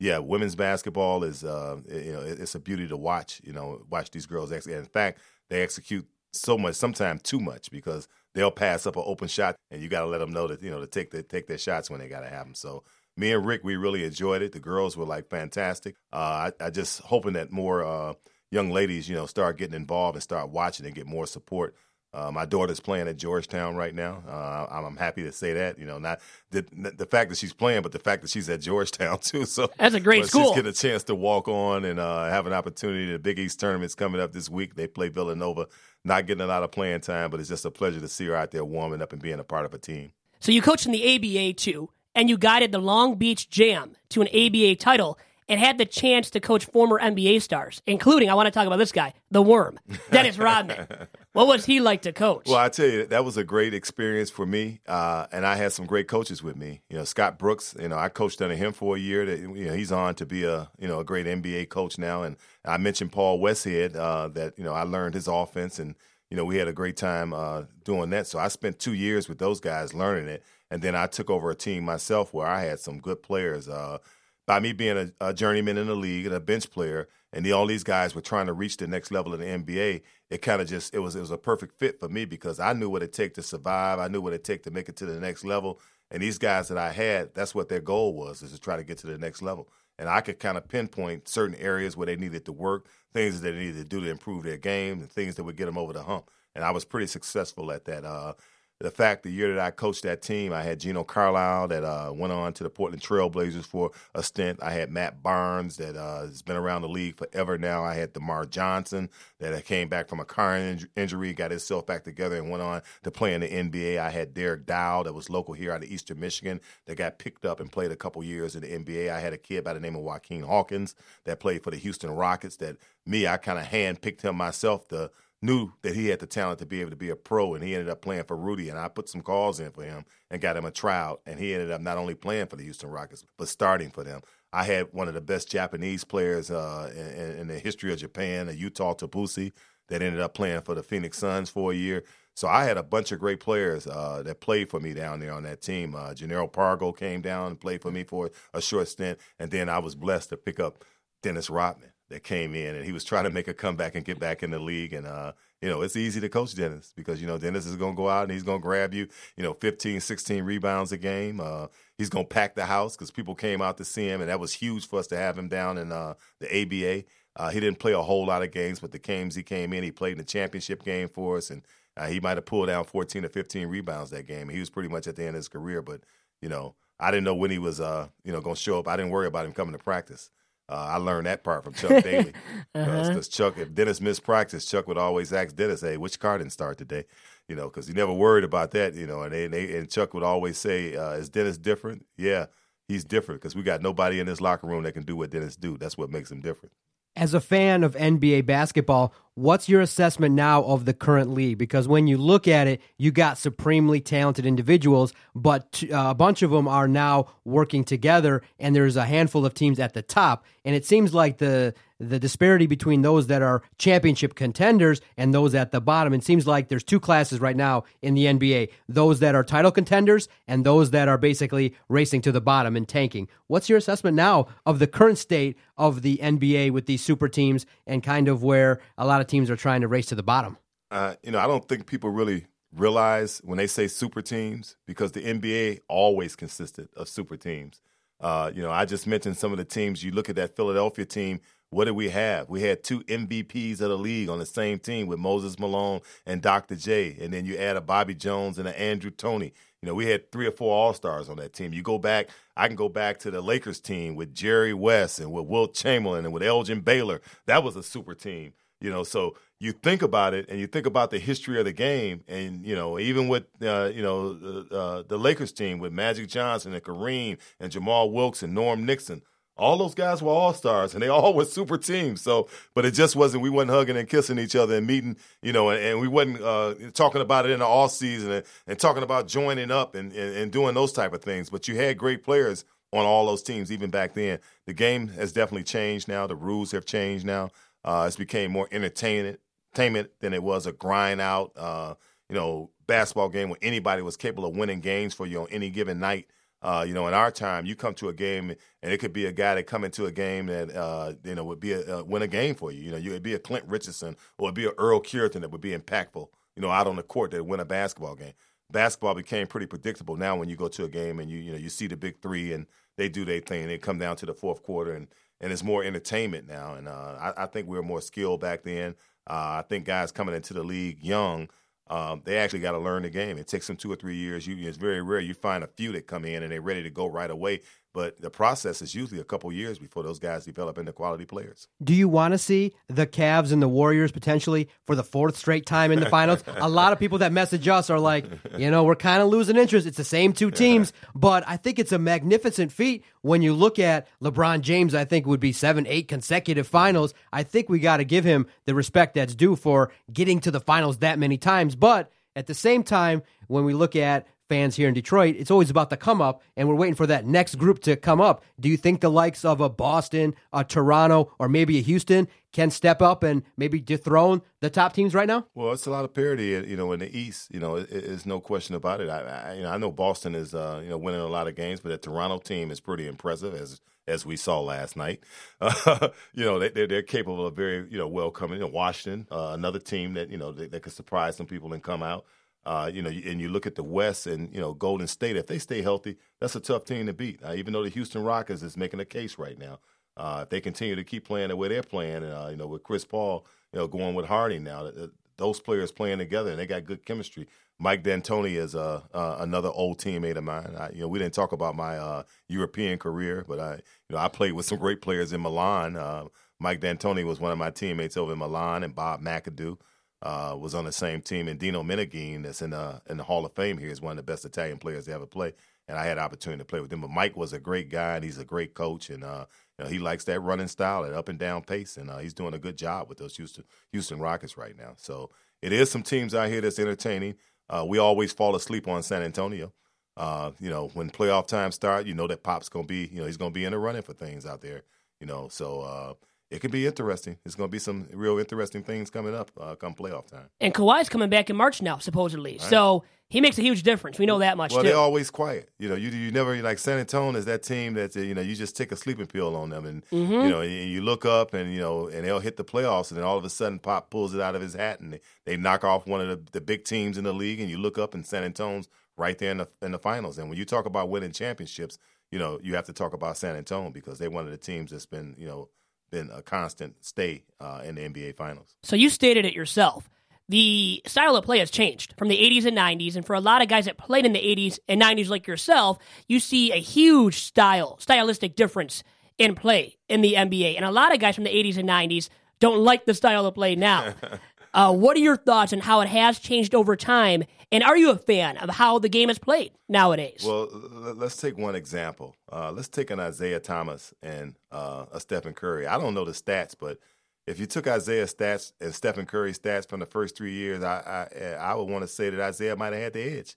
Speaker 6: yeah, women's basketball is uh, you know it's a beauty to watch. You know, watch these girls. Execute. In fact, they execute so much, sometimes too much, because they'll pass up an open shot, and you got to let them know that you know to take the, take their shots when they got to have them. So me and Rick, we really enjoyed it. The girls were like fantastic. Uh, I, I just hoping that more uh, young ladies, you know, start getting involved and start watching and get more support. Uh, my daughter's playing at Georgetown right now. Uh, I'm, I'm, happy to say that. You know, not the the fact that she's playing, but the fact that she's at Georgetown too. So
Speaker 3: that's a great school.
Speaker 6: She's getting a chance to walk on and uh, have an opportunity. The Big East tournament's coming up this week. They play Villanova not getting a lot of playing time, but it's just a pleasure to see her out there warming up and being a part of a team.
Speaker 3: So you coached in the ABA too, and you guided the Long Beach Jam to an ABA title and had the chance to coach former NBA stars, including, I want to talk about this guy, the worm, Dennis Rodman. What was he like to coach?
Speaker 6: Well, I tell you, that was a great experience for me. Uh, and I had some great coaches with me. You know, Scott Brooks, you know, I coached under him for a year. That, you know, he's on to be a, you know, a great NBA coach now. And I mentioned Paul Westhead, uh, that, you know, I learned his offense and, you know, we had a great time uh, doing that. So I spent two years with those guys learning it. And then I took over a team myself where I had some good players. Uh, by me being a, a, journeyman in the league and a bench player, and the, all these guys were trying to reach the next level of the NBA, it kind of just it was it was a perfect fit for me because I knew what it took to survive. I knew what it took to make it to the next level. And these guys that I had, that's what their goal was, is to try to get to the next level. And I could kind of pinpoint certain areas where they needed to work, things that they needed to do to improve their game, and things that would get them over the hump. And I was pretty successful at that. Uh, the fact the year that I coached that team, I had Gino Carlisle that uh, went on to the Portland Trailblazers for a stint. I had Matt Barnes that uh, has been around the league forever now. I had DeMar Johnson that came back from a car injury, got himself back together, and went on to play in the NBA. I had Derek Dow that was local here out of Eastern Michigan that got picked up and played a couple years in the NBA. I had a kid by the name of Joaquin Hawkins that played for the Houston Rockets. That me, I kind of handpicked him myself to knew that he had the talent to be able to be a pro, and he ended up playing for Rudy. And I put some calls in for him and got him a tryout, and he ended up not only playing for the Houston Rockets but starting for them. I had one of the best Japanese players uh, in, in, the history of Japan, a Yuta Tabuse, that ended up playing for the Phoenix Suns for a year. So I had a bunch of great players uh, that played for me down there on that team. Uh, Jannero Pargo came down and played for me for a short stint, and then I was blessed to pick up Dennis Rodman that came in, and he was trying to make a comeback and get back in the league. And uh, you know, it's easy to coach Dennis because you know Dennis is going to go out and he's going to grab you, you know, 15, 16 rebounds a game. Uh, he's going to pack the house because people came out to see him, and that was huge for us to have him down in uh, the ABA. Uh, he didn't play a whole lot of games, but the games he came in, he played in the championship game for us, and uh, he might have pulled down 14 or 15 rebounds that game. He was pretty much at the end of his career, but you know, I didn't know when he was, uh, you know, going to show up. I didn't worry about him coming to practice. Uh, I learned that part from Chuck Daly because uh-huh. Chuck, if Dennis missed practice, Chuck would always ask Dennis, "Hey, which car didn't start today?" You know, because he never worried about that. You know, and they, and, they, and Chuck would always say, uh, "Is Dennis different?" Yeah, he's different because we got nobody in this locker room that can do what Dennis do. That's what makes him different.
Speaker 5: As a fan of NBA basketball, what's your assessment now of the current league? Because when you look at it, you got supremely talented individuals, but uh, a bunch of them are now working together, and there's a handful of teams at the top. And it seems like the the disparity between those that are championship contenders and those at the bottom. It seems like there's two classes right now in the NBA those that are title contenders and those that are basically racing to the bottom and tanking. What's your assessment now of the current state of the NBA with these super teams and kind of where a lot of teams are trying to race to the bottom?
Speaker 6: Uh, you know, I don't think people really realize when they say super teams because the NBA always consisted of super teams. Uh, you know, I just mentioned some of the teams. You look at that Philadelphia team what did we have? We had two MVPs of the league on the same team with Moses Malone and Dr. J. And then you add a Bobby Jones and an Andrew Toney. You know, we had three or four All Stars on that team. You go back, I can go back to the Lakers team with Jerry West and with Wilt Chamberlain and with Elgin Baylor. That was a super team. You know, so you think about it and you think about the history of the game, and you know, even with uh, you know uh, the Lakers team with Magic Johnson and Kareem and Jamal Wilkes and Norm Nixon, all those guys were all stars and they all were super teams. So, but it just wasn't, we wasn't hugging and kissing each other and meeting, you know, and, and we wasn't uh, talking about it in the off season and, and talking about joining up and, and, and, doing those type of things. But you had great players on all those teams even back then. The game has definitely changed now. The rules have changed now. Uh, it's became more entertainment, than it was a grind out, uh, you know, basketball game where anybody was capable of winning games for you on any given night. Uh, you know, in our time, you come to a game and it could be a guy that come into a game that uh, you know would be a, uh, win a game for you. You know, you would be a Clint Richardson or it'd be a Earl Cureton that would be impactful. You know, out on the court that win a basketball game. Basketball became pretty predictable now when you go to a game and you you know you see the big three and they do their thing. And they come down to the fourth quarter and and it's more entertainment now. And uh, I, I, think we were more skilled back then. Uh, I think guys coming into the league young um, they actually got to learn the game. It takes them two or three years. You, it's very rare you find a few that come in and they're ready to go right away. But the process is usually a couple years before those guys develop into quality players.
Speaker 5: Do you want to see the Cavs and the Warriors potentially for the fourth straight time in the finals? a lot of people that message us are like, you know, we're kind of losing interest. It's the same two teams, but I think it's a magnificent feat when you look at LeBron James. I think would be seven, eight consecutive finals. I think we got to give him the respect that's due for getting to the finals that many times. But at the same time, when we look at fans here in Detroit, it's always about the come up, and we're waiting for that next group to come up. Do you think the likes of a Boston, a Toronto, or maybe a Houston can step up and maybe dethrone the top teams right now?
Speaker 6: Well, it's a lot of parity, you know, in the East. You know, it's no question about it. I, I, you know, I know Boston is, uh, you know, winning a lot of games, but the Toronto team is pretty impressive as as we saw last night. Uh, you know, they, they're, capable of very, you know, welcoming. You know, Washington, uh, another team that you know that, that could surprise some people and come out. Uh, you know, and you look at the West and you know Golden State. If they stay healthy, that's a tough team to beat. Uh, even though the Houston Rockets is making a case right now, uh, if they continue to keep playing the way they're playing, uh, you know, with Chris Paul, you know, going with Harden now, those players playing together and they got good chemistry. Mike D'Antoni is uh, uh, another old teammate of mine. I, you know, we didn't talk about my European career, but I, you know, I played with some great players in Milan. Mike D'Antoni was one of my teammates over in Milan, and Bob McAdoo uh, was on the same team, and Dino Meneghin, that's in the in the Hall of Fame here, is one of the best Italian players to ever play. And I had opportunity to play with him. But Mike was a great guy, and he's a great coach, and uh, you know, he likes that running style, that up and down pace, and uh, he's doing a good job with those Houston Houston Rockets right now. So it is some teams out here that's entertaining. Uh, we always fall asleep on San Antonio. Uh, you know, when playoff time start, you know that Pop's gonna be, you know, he's gonna be in the running for things out there. You know, so uh, it could be interesting. It's going to be some real interesting things coming up uh, come playoff time.
Speaker 3: And Kawhi's coming back in March now, supposedly. So he makes a huge difference. We know that much
Speaker 6: Well,
Speaker 3: too.
Speaker 6: they're always quiet. You know, you you never like San Antonio is that team that you know you just take a sleeping pill on them, and
Speaker 3: Mm-hmm.
Speaker 6: you know and you look up and you know and they'll hit the playoffs, and then all of a sudden Pop pulls it out of his hat, and they, they knock off one of the, the big teams in the league, and you look up and San Antonio's right there in the in the finals. And when you talk about winning championships, you know you have to talk about San Antonio because they're one of the teams that's been you know been a constant stay uh, in the NBA finals.
Speaker 3: So you stated it yourself. The style of play has changed from the 80s and 90s, and for a lot of guys that played in the 80s and 90s like yourself, you see a huge style, stylistic difference in play in the NBA. And a lot of guys from the 80s and 90s don't like the style of play now. uh, what are your thoughts on how it has changed over time? And are you a fan of how the game is played nowadays?
Speaker 6: Well, let's take one example. Uh, let's take an Isiah Thomas and uh, a Stephen Curry. I don't know the stats, but if you took Isiah's stats and Stephen Curry's stats from the first three years, I I, I would want to say that Isiah might have had the edge.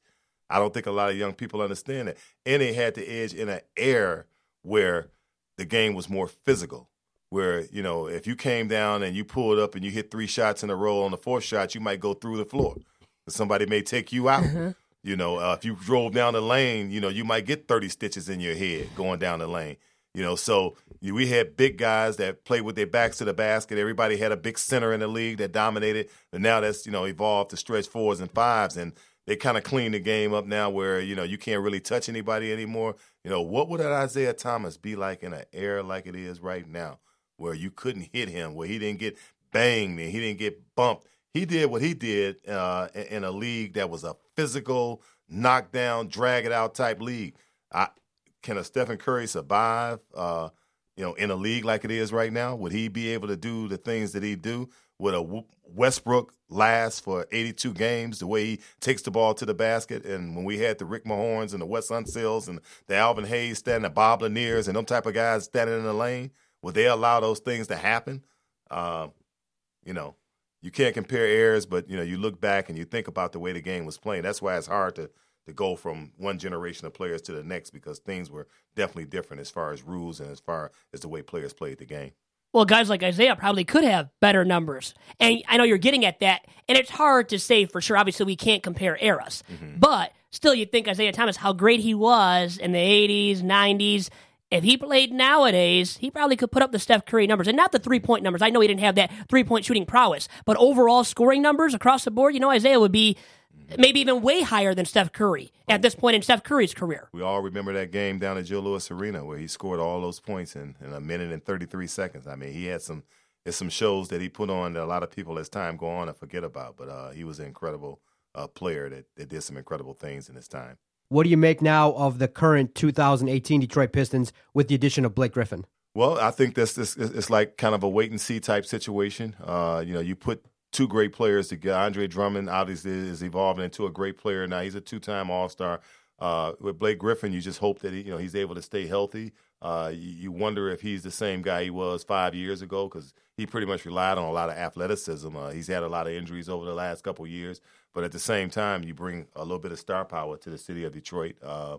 Speaker 6: I don't think a lot of young people understand that, and he had the edge in an era where the game was more physical. Where you know, if you came down and you pulled up and you hit three shots in a row on the fourth shot, you might go through the floor. Somebody may take you out. You know, uh, if you drove down the lane, you know, you might get 30 stitches in your head going down the lane. You know, so we had big guys that played with their backs to the basket. Everybody had a big center in the league that dominated. But now that's, you know, evolved to stretch fours and fives. And they kind of cleaned the game up now where, you know, you can't really touch anybody anymore. You know, what would an Isiah Thomas be like in an era like it is right now where you couldn't hit him, where he didn't get banged and he didn't get bumped? He did what he did uh, in- a league that was a physical, knockdown, drag it out type league. I, can a Stephen Curry survive? Uh, you know, in a league like it is right now, would he be able to do the things that he do? Would a Westbrook last for 82 games the way he takes the ball to the basket? And when we had the Rick Mahorns and the Wes Unseld and the Elvin Hayes standing, the Bob Laniers and them type of guys standing in the lane, would they allow those things to happen? Um, you know, you can't compare eras, but you know, you look back and you think about the way the game was playing. That's why it's hard to to go from one generation of players to the next because things were definitely different as far as rules and as far as the way players played the game.
Speaker 3: well, guys like Isiah probably could have better numbers. And I know you're getting at that. And it's hard to say for sure. Obviously, we can't compare eras. But still, you think Isiah Thomas, how great he was in the 80s, 90s. If he played nowadays, he probably could put up the Steph Curry numbers. And not the three point numbers. I know he didn't have that three point shooting prowess. But overall scoring numbers across the board, you know, Isiah would be maybe even way higher than Steph Curry at this point in Steph Curry's career.
Speaker 6: We all remember that game down at Joe Louis Arena where he scored all those points in, in a minute and 33 seconds. I mean, he had some there's some shows that he put on that a lot of people as time go on and forget about, but uh, he was an incredible uh, player that, that did some incredible things in his time.
Speaker 5: What do you make now of the current 2018 Detroit Pistons with the addition of Blake Griffin?
Speaker 6: Well, I think this this it's like kind of a wait and see type situation. Uh, you know, you put two great players together. Andre Drummond obviously is evolving into a great player now. He's a two time All Star. Uh, with Blake Griffin, you just hope that he, you know he's able to stay healthy. Uh, you, you wonder if he's the same guy he was five years ago because he pretty much relied on a lot of athleticism. Uh, he's had a lot of injuries over the last couple years, but at the same time, you bring a little bit of star power to the city of Detroit. Uh,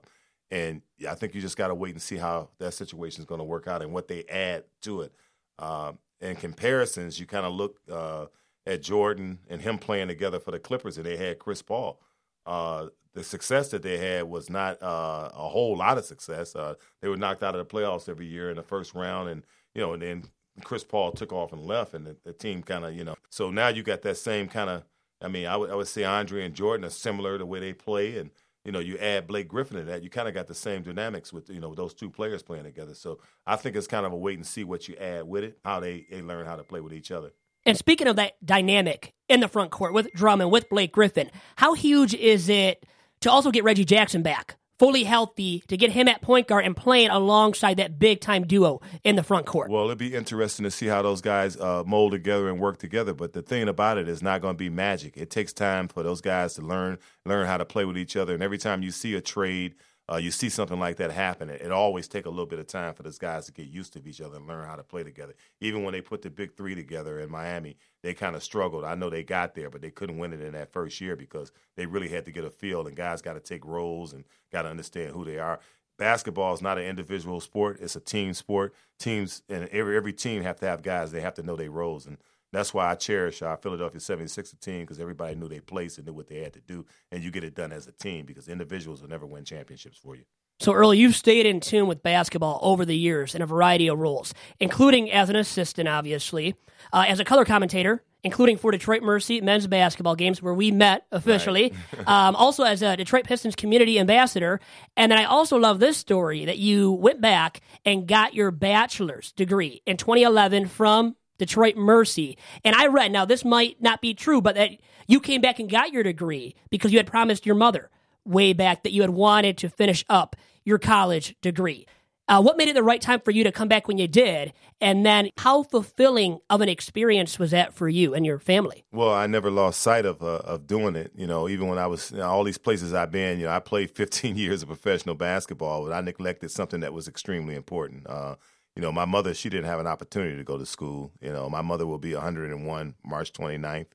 Speaker 6: and I think you just got to wait and see how that situation is going to work out and what they add to it. Um, in comparisons, you kind of look uh, at Jordan and him playing together for the Clippers, and they had Chris Paul. Uh, the success that they had was not uh, a whole lot of success. Uh, they were knocked out of the playoffs every year in the first round, and you know, and then Chris Paul took off and left, and the, the team kind of, you know. So now you got that same kind of. I mean, I would I would say Andre and Jordan are similar the way they play, and you know, you add Blake Griffin to that, you kind of got the same dynamics with you know those two players playing together. So I think it's kind of a wait and see what you add with it, how they they learn how to play with each other.
Speaker 3: And speaking of that dynamic in the front court with Drummond, with Blake Griffin, how huge is it to also get Reggie Jackson back, fully healthy, to get him at point guard and playing alongside that big time duo in the front court?
Speaker 6: Well, it'd be interesting to see how those guys uh, mold together and work together. But the thing about it is not going to be magic. It takes time for those guys to learn learn how to play with each other. And every time you see a trade, uh, you see something like that happen. It, it always take a little bit of time for those guys to get used to each other and learn how to play together. Even when they put the big three together in Miami, they kind of struggled. I know they got there, but they couldn't win it in that first year because they really had to get a feel, and guys got to take roles and got to understand who they are. basketball is not an individual sport; it's a team sport. Teams and every every team have to have guys. They have to know their roles, and that's why I cherish our Philadelphia 76er team because everybody knew their place and knew what they had to do, and you get it done as a team because individuals will never win championships for you.
Speaker 3: So, Earl, you've stayed in tune with basketball over the years in a variety of roles, including as an assistant, obviously, uh, as a color commentator, including for Detroit Mercy men's basketball games where we met officially, right. um, also as a Detroit Pistons community ambassador. And then I also love this story that you went back and got your bachelor's degree in 2011 from Detroit Mercy. And I read, now this might not be true, but that you came back and got your degree because you had promised your mother way back that you had wanted to finish up your college degree. Uh, what made it the right time for you to come back when you did? And then how fulfilling of an experience was that for you and your family?
Speaker 6: Well, I never lost sight of uh, of doing it. You know, even when I was you know, all these places I've been, you know, I played 15 years of professional basketball, but I neglected something that was extremely important. Uh, you know, my mother, she didn't have an opportunity to go to school. You know, my mother will be 101 March 29th.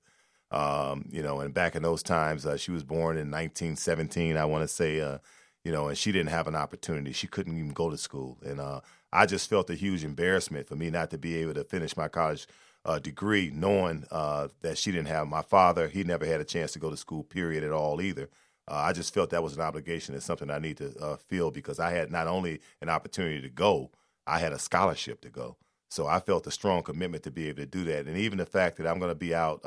Speaker 6: Um, you know, and back in those times, uh, she was born in 1917, I want to say, uh, you know, and she didn't have an opportunity. She couldn't even go to school. And uh, I just felt a huge embarrassment for me not to be able to finish my college uh, degree, knowing uh, that she didn't have my father. He never had a chance to go to school, period, at all either. Uh, I just felt that was an obligation and something I need to feel because I had not only an opportunity to go, I had a scholarship to go. So I felt a strong commitment to be able to do that. And even the fact that I'm going to be out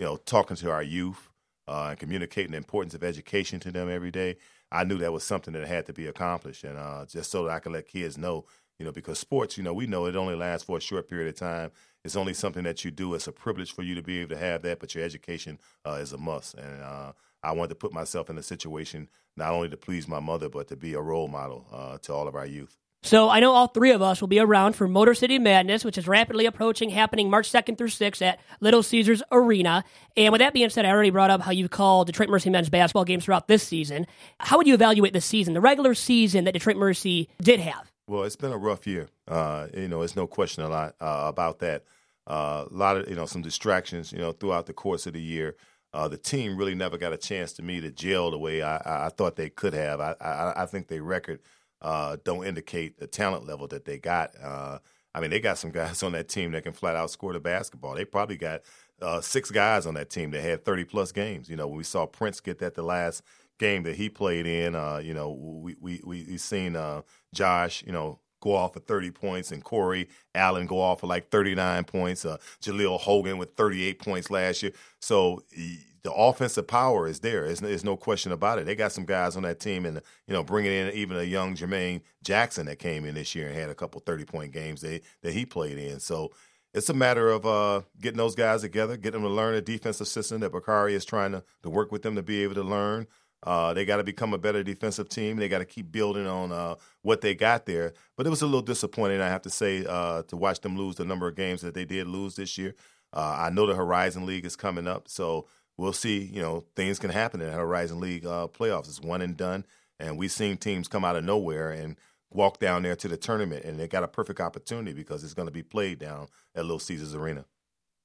Speaker 6: you know, talking to our youth uh, and communicating the importance of education to them every day, I knew that was something that had to be accomplished, and uh, just so that I could let kids know, you know, because sports, you know, we know it only lasts for a short period of time. It's only something that you do. It's a privilege for you to be able to have that, but your education uh, is a must. And uh, I wanted to put myself in a situation not only to please my mother, but to be a role model uh, to all of our youth.
Speaker 3: So I know all three of us will be around for Motor City Madness, which is rapidly approaching, happening March 2nd through 6th at Little Caesars Arena. And with that being said, I already brought up how you've called Detroit Mercy men's basketball games throughout this season. How would you evaluate the season, the regular season that Detroit Mercy did have?
Speaker 6: Well, it's been a rough year. Uh, you know, there's no question a lot uh, about that. Uh, a lot of you know some distractions. You know, throughout the course of the year. Uh, the team really never got a chance to me to gel the way I, I, I thought they could have. I, I, I think their record uh, don't indicate the talent level that they got. Uh, I mean, they got some guys on that team that can flat out score the basketball. They probably got uh, six guys on that team that had 30 plus games. You know, we saw Prince get that the last game that he played in, uh, you know, we we we seen uh, Josh, you know, go off for 30 points and Corey Allen go off for like 39 points. Uh, Jaleel Hogan with 38 points last year. So the offensive power is there. There's, there's, no question about it. They got some guys on that team, and you know, bringing in even a young Jermaine Jackson that came in this year and had a couple thirty point games that that he played in. So it's a matter of uh, getting those guys together, getting them to learn a defensive system that Bacari is trying to, to work with them to be able to learn. Uh, they got to become a better defensive team. They got to keep building on uh, what they got there. But it was a little disappointing, I have to say, uh, to watch them lose the number of games that they did lose this year. Uh, I know the Horizon League is coming up, so we'll see. You know, things can happen in the Horizon League uh, playoffs. It's one and done, and we've seen teams come out of nowhere and walk down there to the tournament, and they got a perfect opportunity because it's going to be played down at Little Caesars Arena.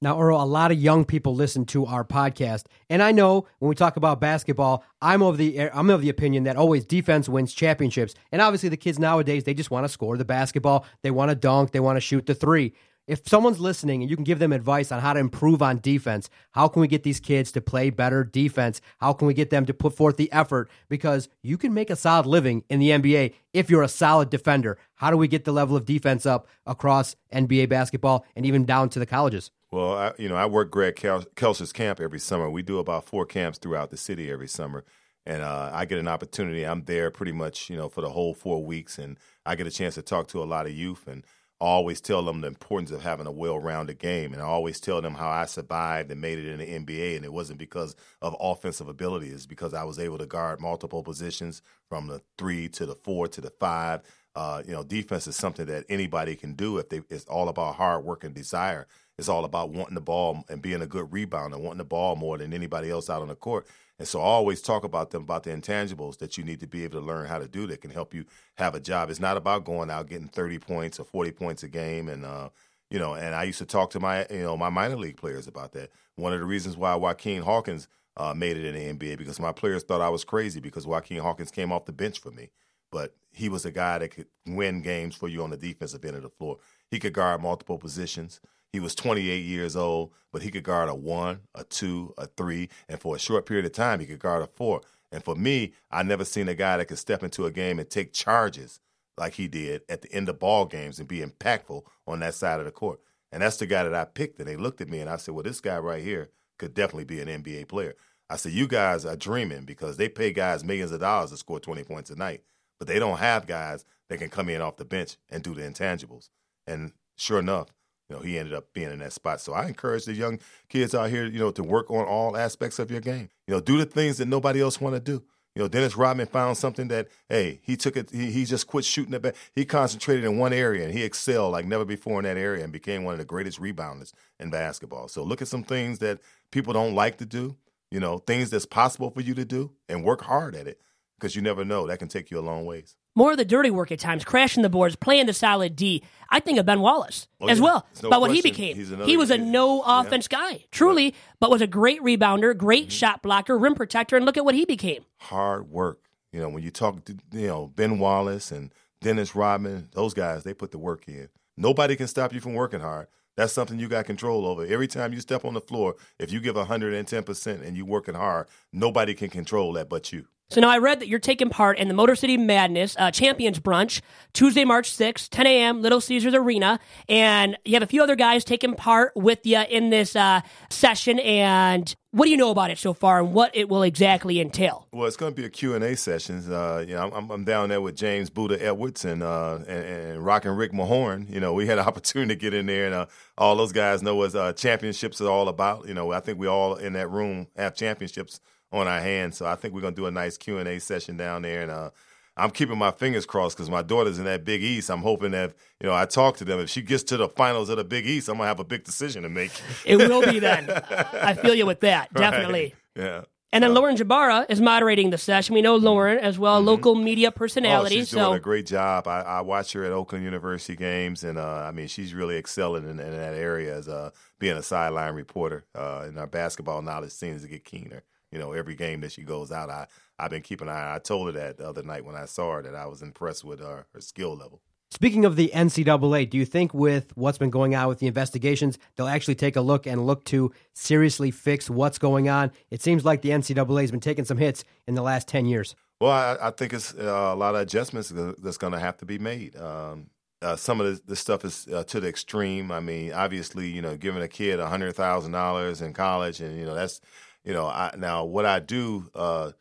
Speaker 5: Now, Earl, a lot of young people listen to our podcast, and I know when we talk about basketball, I'm of the I'm of the opinion that always defense wins championships. And obviously, the kids nowadays they just want to score the basketball, they want to dunk, they want to shoot the three if someone's listening and you can give them advice on how to improve on defense, how can we get these kids to play better defense? How can we get them to put forth the effort? Because you can make a solid living in the NBA if you're a solid defender. How do we get the level of defense up across NBA basketball and even down to the colleges?
Speaker 6: Well, I, you know, I work Greg Kelser's camp every summer. We do about four camps throughout the city every summer. And uh, I get an opportunity. I'm there pretty much, you know, for the whole four weeks, and I get a chance to talk to a lot of youth. And I always tell them the importance of having a well-rounded game, and I always tell them how I survived and made it in the NBA, and it wasn't because of offensive ability; it's because I was able to guard multiple positions from the three to the four to the five. Uh, you know, defense is something that anybody can do if they. It's all about hard work and desire. It's all about wanting the ball and being a good rebounder, wanting the ball more than anybody else out on the court. And so I always talk about them about the intangibles that you need to be able to learn how to do that can help you have a job. It's not about going out getting 30 points or 40 points a game and uh, you know, and I used to talk to my you know, my minor league players about that. One of the reasons why Joaquin Hawkins uh, made it in the NBA because my players thought I was crazy because Joaquin Hawkins came off the bench for me. but he was a guy that could win games for you on the defensive end of the floor. He could guard multiple positions. He was 28 years old, but he could guard a one, a two, a three, and for a short period of time, he could guard a four. And for me, I never seen a guy that could step into a game and take charges like he did at the end of ball games and be impactful on that side of the court. And that's the guy that I picked. And they looked at me and I said, well, this guy right here could definitely be an NBA player. I said, you guys are dreaming because they pay guys millions of dollars to score 20 points a night, but they don't have guys that can come in off the bench and do the intangibles. And sure enough, you know, he ended up being in that spot. So I encourage the young kids out here, you know, to work on all aspects of your game. You know, do the things that nobody else want to do. You know, Dennis Rodman found something that, hey, he took it, he, he just quit shooting it back. He concentrated in one area and he excelled like never before in that area and became one of the greatest rebounders in basketball. So look at some things that people don't like to do, you know, things that's possible for you to do and work hard at it because you never know. That can take you a long ways.
Speaker 3: More of the dirty work at times, crashing the boards, playing the solid D. I think of Ben Wallace
Speaker 6: Oh,
Speaker 3: as
Speaker 6: yeah.
Speaker 3: well
Speaker 6: no
Speaker 3: about what he became. He was a
Speaker 6: yeah.
Speaker 3: no
Speaker 6: Yeah.
Speaker 3: offense guy, truly, but was a great rebounder, great
Speaker 6: Mm-hmm.
Speaker 3: shot blocker, rim protector, and look at what he became.
Speaker 6: hard work. You know, when you talk to you know Ben Wallace and Dennis Rodman, those guys they put the work in. Nobody can stop you from working hard. That's something you got control over. Every time you step on the floor, if you give 110% and you're working hard, nobody can control that but you.
Speaker 3: So now I read that you're taking part in the Motor City Madness uh, Champions Brunch Tuesday, March 6th, 10 a.m., Little Caesars Arena. And you have a few other guys taking part with you in this uh, session. And what do you know about it so far and what it will exactly entail?
Speaker 6: Well, it's going to be a Q&A session. Uh, you know, I'm, I'm down there with James Buddha Edwards and, uh, and, and Rockin' Rick Mahorn. You know, we had an opportunity to get in there, and uh, all those guys know what uh, championships are all about. You know, I think we all in that room have championships on our hands. So I think we're going to do a nice Q&A session down there, and uh, I'm keeping my fingers crossed because my daughter's in that Big East. I'm hoping that you know I talk to them. If she gets to the finals of the Big East, I'm gonna have a big decision to make.
Speaker 3: It will be then. I feel you with that, definitely.
Speaker 6: Right. Yeah.
Speaker 3: And then Lauren Jbara is moderating the session. We know Lauren as well, local media
Speaker 6: Oh,
Speaker 3: personality.
Speaker 6: she's doing
Speaker 3: so
Speaker 6: a great job. I, I watch her at Oakland University games, and uh, I mean, she's really excelling in, in that area as uh, being a sideline reporter. Uh, and our basketball knowledge seems to get keener. You know, every game that she goes out, I I've been keeping an eye. I told her that the other night when I saw her that I was impressed with uh, her skill level.
Speaker 5: Speaking of the NCAA, do you think with what's been going on with the investigations, they'll actually take a look and look to seriously fix what's going on? It seems like the NCAA has been taking some hits in the last 10 years.
Speaker 6: Well, I, I think it's uh, a lot of adjustments that's going to have to be made. Um, uh, some of the, stuff is uh, to the extreme. I mean, obviously, you know, giving a kid a hundred thousand dollars in college, and you know, that's, you know, I, now what I do uh,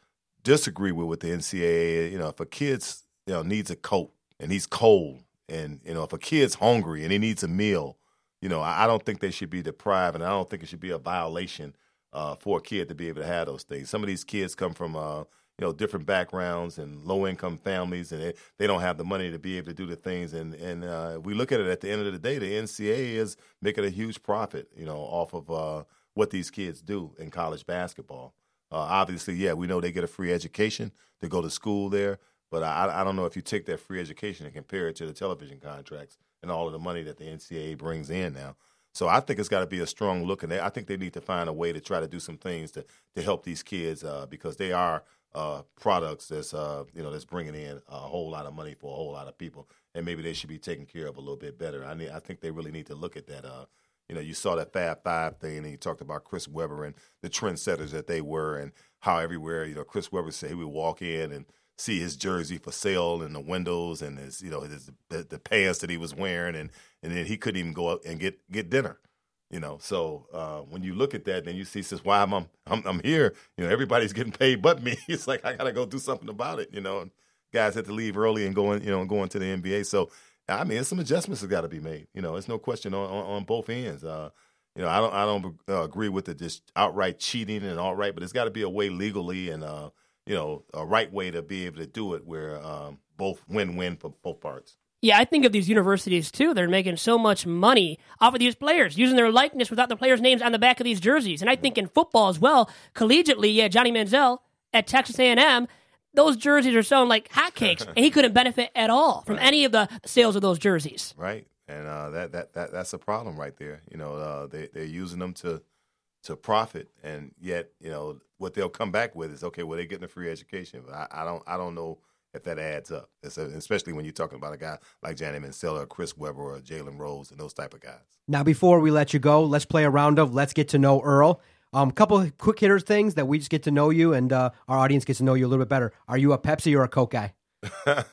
Speaker 6: disagree with with the NCAA. You know, if a kid's you know needs a coat and he's cold, and you know, if a kid's hungry and he needs a meal, you know, I, I don't think they should be deprived, and I don't think it should be a violation uh, for a kid to be able to have those things. Some of these kids come from uh, you know different backgrounds and low income families, and they, they don't have the money to be able to do the things. And and uh, we look at it at the end of the day, the NCAA is making a huge profit, you know, off of uh, what these kids do in college basketball. Uh, obviously, yeah, we know they get a free education to go to school there, but I, I don't know if you take that free education and compare it to the television contracts and all of the money that the NCAA brings in now. So I think it's got to be a strong look, and I think they need to find a way to try to do some things to to help these kids uh, because they are uh, products that's uh, you know that's bringing in a whole lot of money for a whole lot of people, and maybe they should be taken care of a little bit better. I need, I think they really need to look at that. You know, you saw that Fab Five thing, and you talked about Chris Webber and the trendsetters that they were, and how everywhere you know Chris Webber said he would walk in and see his jersey for sale in the windows and his you know his the, the pants that he was wearing, and and then he couldn't even go out and get get dinner. You know, so uh, when you look at that, then you see, says, "Why am I'm, I'm I'm here? You know, everybody's getting paid but me. It's like I gotta go do something about it. You know, and guys had to leave early and going, you know, going to the NBA. So I mean, some adjustments that got to be made. You know, there's no question on, on, on both ends. Uh, you know, I don't I don't uh, agree with the just outright cheating and all right, but it's got to be a way legally and uh, you know a right way to be able to do it where um, both win win for both parts.
Speaker 3: Yeah, I think of these universities too. They're making so much money off of these players, using their likeness without the players' names on the back of these jerseys. And I think in football as well, collegiately, yeah, Johnny Manziel at Texas A&M, those jerseys are selling like hotcakes, and he couldn't benefit at all from any of the sales of those jerseys.
Speaker 6: right? And uh, that, that that that's a problem right there. You know, uh, they they're using them to to profit, and yet you know what they'll come back with is okay. Well, they're getting a free education, but I, I don't I don't know if that adds up. It's a, especially when you're talking about a guy like Johnny Manziel or Chris Webber or Jalen Rose and those type of guys.
Speaker 5: Now, before we let you go, let's play a round of Let's Get to Know Earl. A um, couple of quick hitters things that we just get to know you and uh, our audience gets to know you a little bit better. Are you a Pepsi or a Coke guy?
Speaker 6: I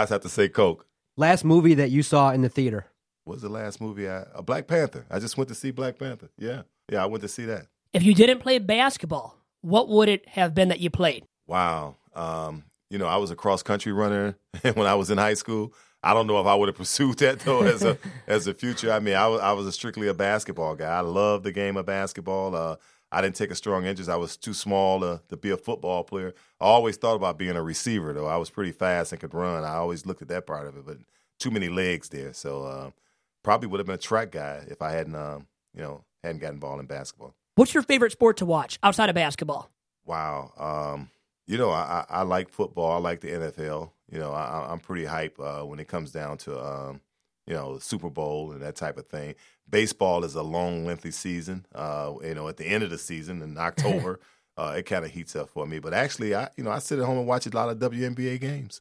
Speaker 6: just have to say Coke.
Speaker 5: Last movie that you saw in the theater?
Speaker 6: What was the last movie? I, a Black Panther. I just went to see Black Panther. Yeah, yeah, I went to see that.
Speaker 3: If you didn't play basketball, what would it have been that you played?
Speaker 6: Wow. Um, you know, I was a cross country runner when I was in high school. I don't know if I would have pursued that though as a as a future. I mean, I was I was a strictly a basketball guy. I love the game of basketball. Uh, I didn't take a strong interest. I was too small to, to be a football player. I always thought about being a receiver though. I was pretty fast and could run. I always looked at that part of it, but too many legs there. So uh, probably would have been a track guy if I hadn't um, you know hadn't gotten involved in basketball.
Speaker 3: What's your favorite sport to watch outside of basketball?
Speaker 6: Wow. Um, you know, I, I, like football. I like the NFL. You know, I, am pretty hype uh, when it comes down to, um, you know, Super Bowl and that type of thing. Baseball is a long, lengthy season. Uh, you know, at the end of the season in October, uh, it kind of heats up for me. But actually, I, you know, I sit at home and watch a lot of WNBA games.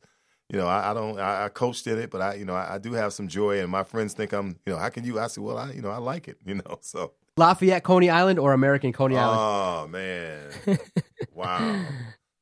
Speaker 6: You know, I, I don't, I, I, coached in it, but I, you know, I, I, do have some joy. And my friends think I'm, you know, how can you? I said, well, I, you know, I like it. You know, so
Speaker 5: Lafayette, Coney Island, or American Coney Island?
Speaker 6: Oh man, wow! I'm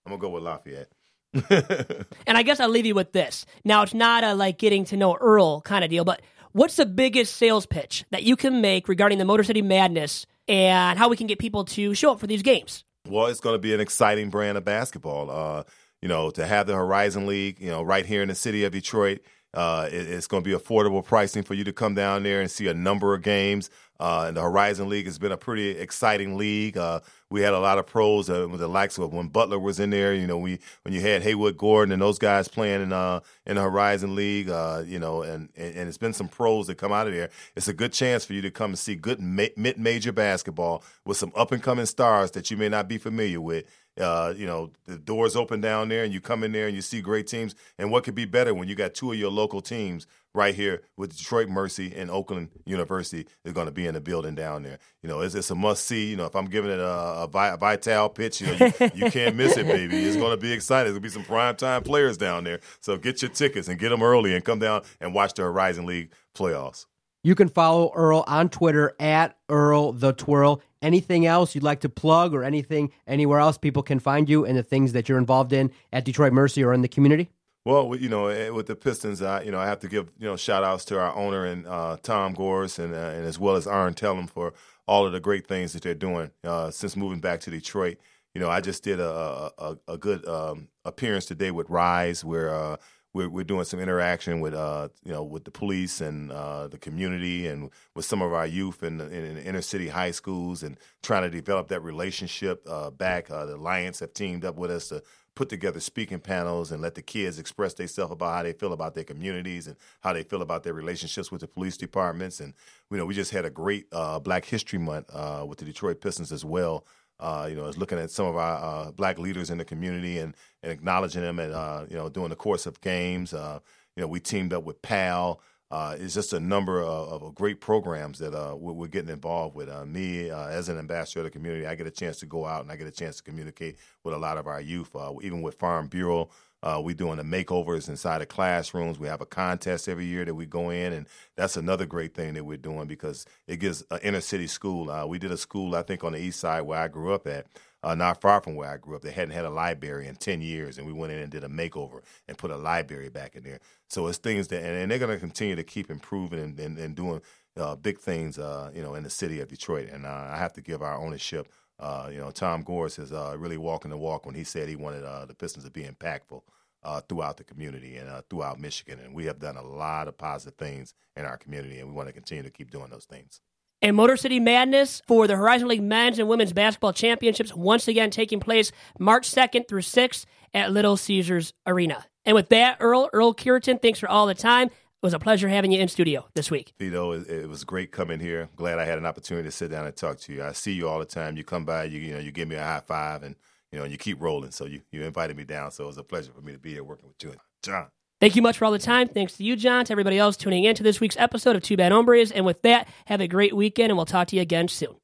Speaker 6: gonna go with Lafayette.
Speaker 3: And I guess I'll leave you with this. Now it's not a like getting to know Earl kind of deal, but what's the biggest sales pitch that you can make regarding the Motor City Madness and how we can get people to show up for these games?
Speaker 6: Well, it's going to be an exciting brand of basketball. Uh, you know, to have the Horizon League, you know, right here in the city of Detroit. Uh, it, it's going to be affordable pricing for you to come down there and see a number of games. Uh, and the Horizon League has been a pretty exciting league. Uh, we had a lot of pros uh, with the likes of when Butler was in there. You know, we when you had Hayward Gordon and those guys playing in uh in the Horizon League. Uh, you know, and, and and it's been some pros that come out of there. It's a good chance for you to come and see good mid major basketball with some up and coming stars that you may not be familiar with. Uh, you know, the doors open down there, and you come in there and you see great teams. And what could be better when you got two of your local teams right here with Detroit Mercy and Oakland University is going to be in the building down there. You know, it's, it's a must see. You know, if I'm giving it a, a, a Vitale pitch, you know, you, you can't miss it, baby. It's going to be exciting. There's going to be some prime time players down there. So get your tickets and get them early and come down and watch the Horizon League playoffs.
Speaker 5: You can follow Earl on Twitter at Earl the Twirl. Anything else you'd like to plug or anything anywhere else people can find you and the things that you're involved in at Detroit Mercy or in the community?
Speaker 6: Well, you know, eh, with the Pistons, I you know I have to give you know shout outs to our owner and uh, Tom Gores and uh, and as well as Arn Tellem for all of the great things that they're doing uh, since moving back to Detroit. You know, I just did a a, a good um, appearance today with Rise, where uh, we're we're doing some interaction with uh you know with the police and uh, the community and with some of our youth in, in, in, inner city high schools and trying to develop that relationship uh, back. Uh, the Alliance have teamed up with us to put together speaking panels and let the kids express themselves about how they feel about their communities and how they feel about their relationships with the police departments. And you know, we just had a great uh, Black History Month uh, with the Detroit Pistons as well. Uh, you know, is looking at some of our uh, black leaders in the community and, and acknowledging them, and uh, you know, during the course of games. Uh, you know, we teamed up with PAL uh, it's just a number of, of great programs that uh, we're, getting involved with. Me, as an ambassador of the community, I get a chance to go out and I get a chance to communicate with a lot of our youth. Even with Farm Bureau, uh, we're doing the makeovers inside the classrooms. We have a contest every year that we go in, and that's another great thing that we're doing because it gives an inner city school. we did a school, I think, on the east side where I grew up at uh, not far from where I grew up. They hadn't had a library in 10 years, and we went in and did a makeover and put a library back in there. So it's things that, and, and they're going to continue to keep improving and, and, and doing uh, big things, uh, you know, in the city of Detroit. And uh, I have to give our ownership, uh, you know, Tom Gores is uh, really walking the walk when he said he wanted the Pistons to be impactful. throughout the community and throughout Michigan, and we have done a lot of positive things in our community, and we want to continue to keep doing those things.
Speaker 3: And Motor City Madness for the Horizon League men's and women's basketball championships once again taking place March 2nd through 6th at Little Caesars Arena. And with that, Earl, Earl Cureton, thanks for all the time. It was a pleasure having you in studio this week.
Speaker 6: Vito, it, was great coming here. Glad I had an opportunity to sit down and talk to you. I see you all the time. You come by, you you know, you give me a high five, and you know, you keep rolling. So you you invited me down. So it was a pleasure for me to be here working with you, John.
Speaker 3: Thank you much for all the time. Thanks to you, John, to everybody else tuning in to this week's episode of Two Bad Hombres. And with that, have a great weekend, and we'll talk to you again soon.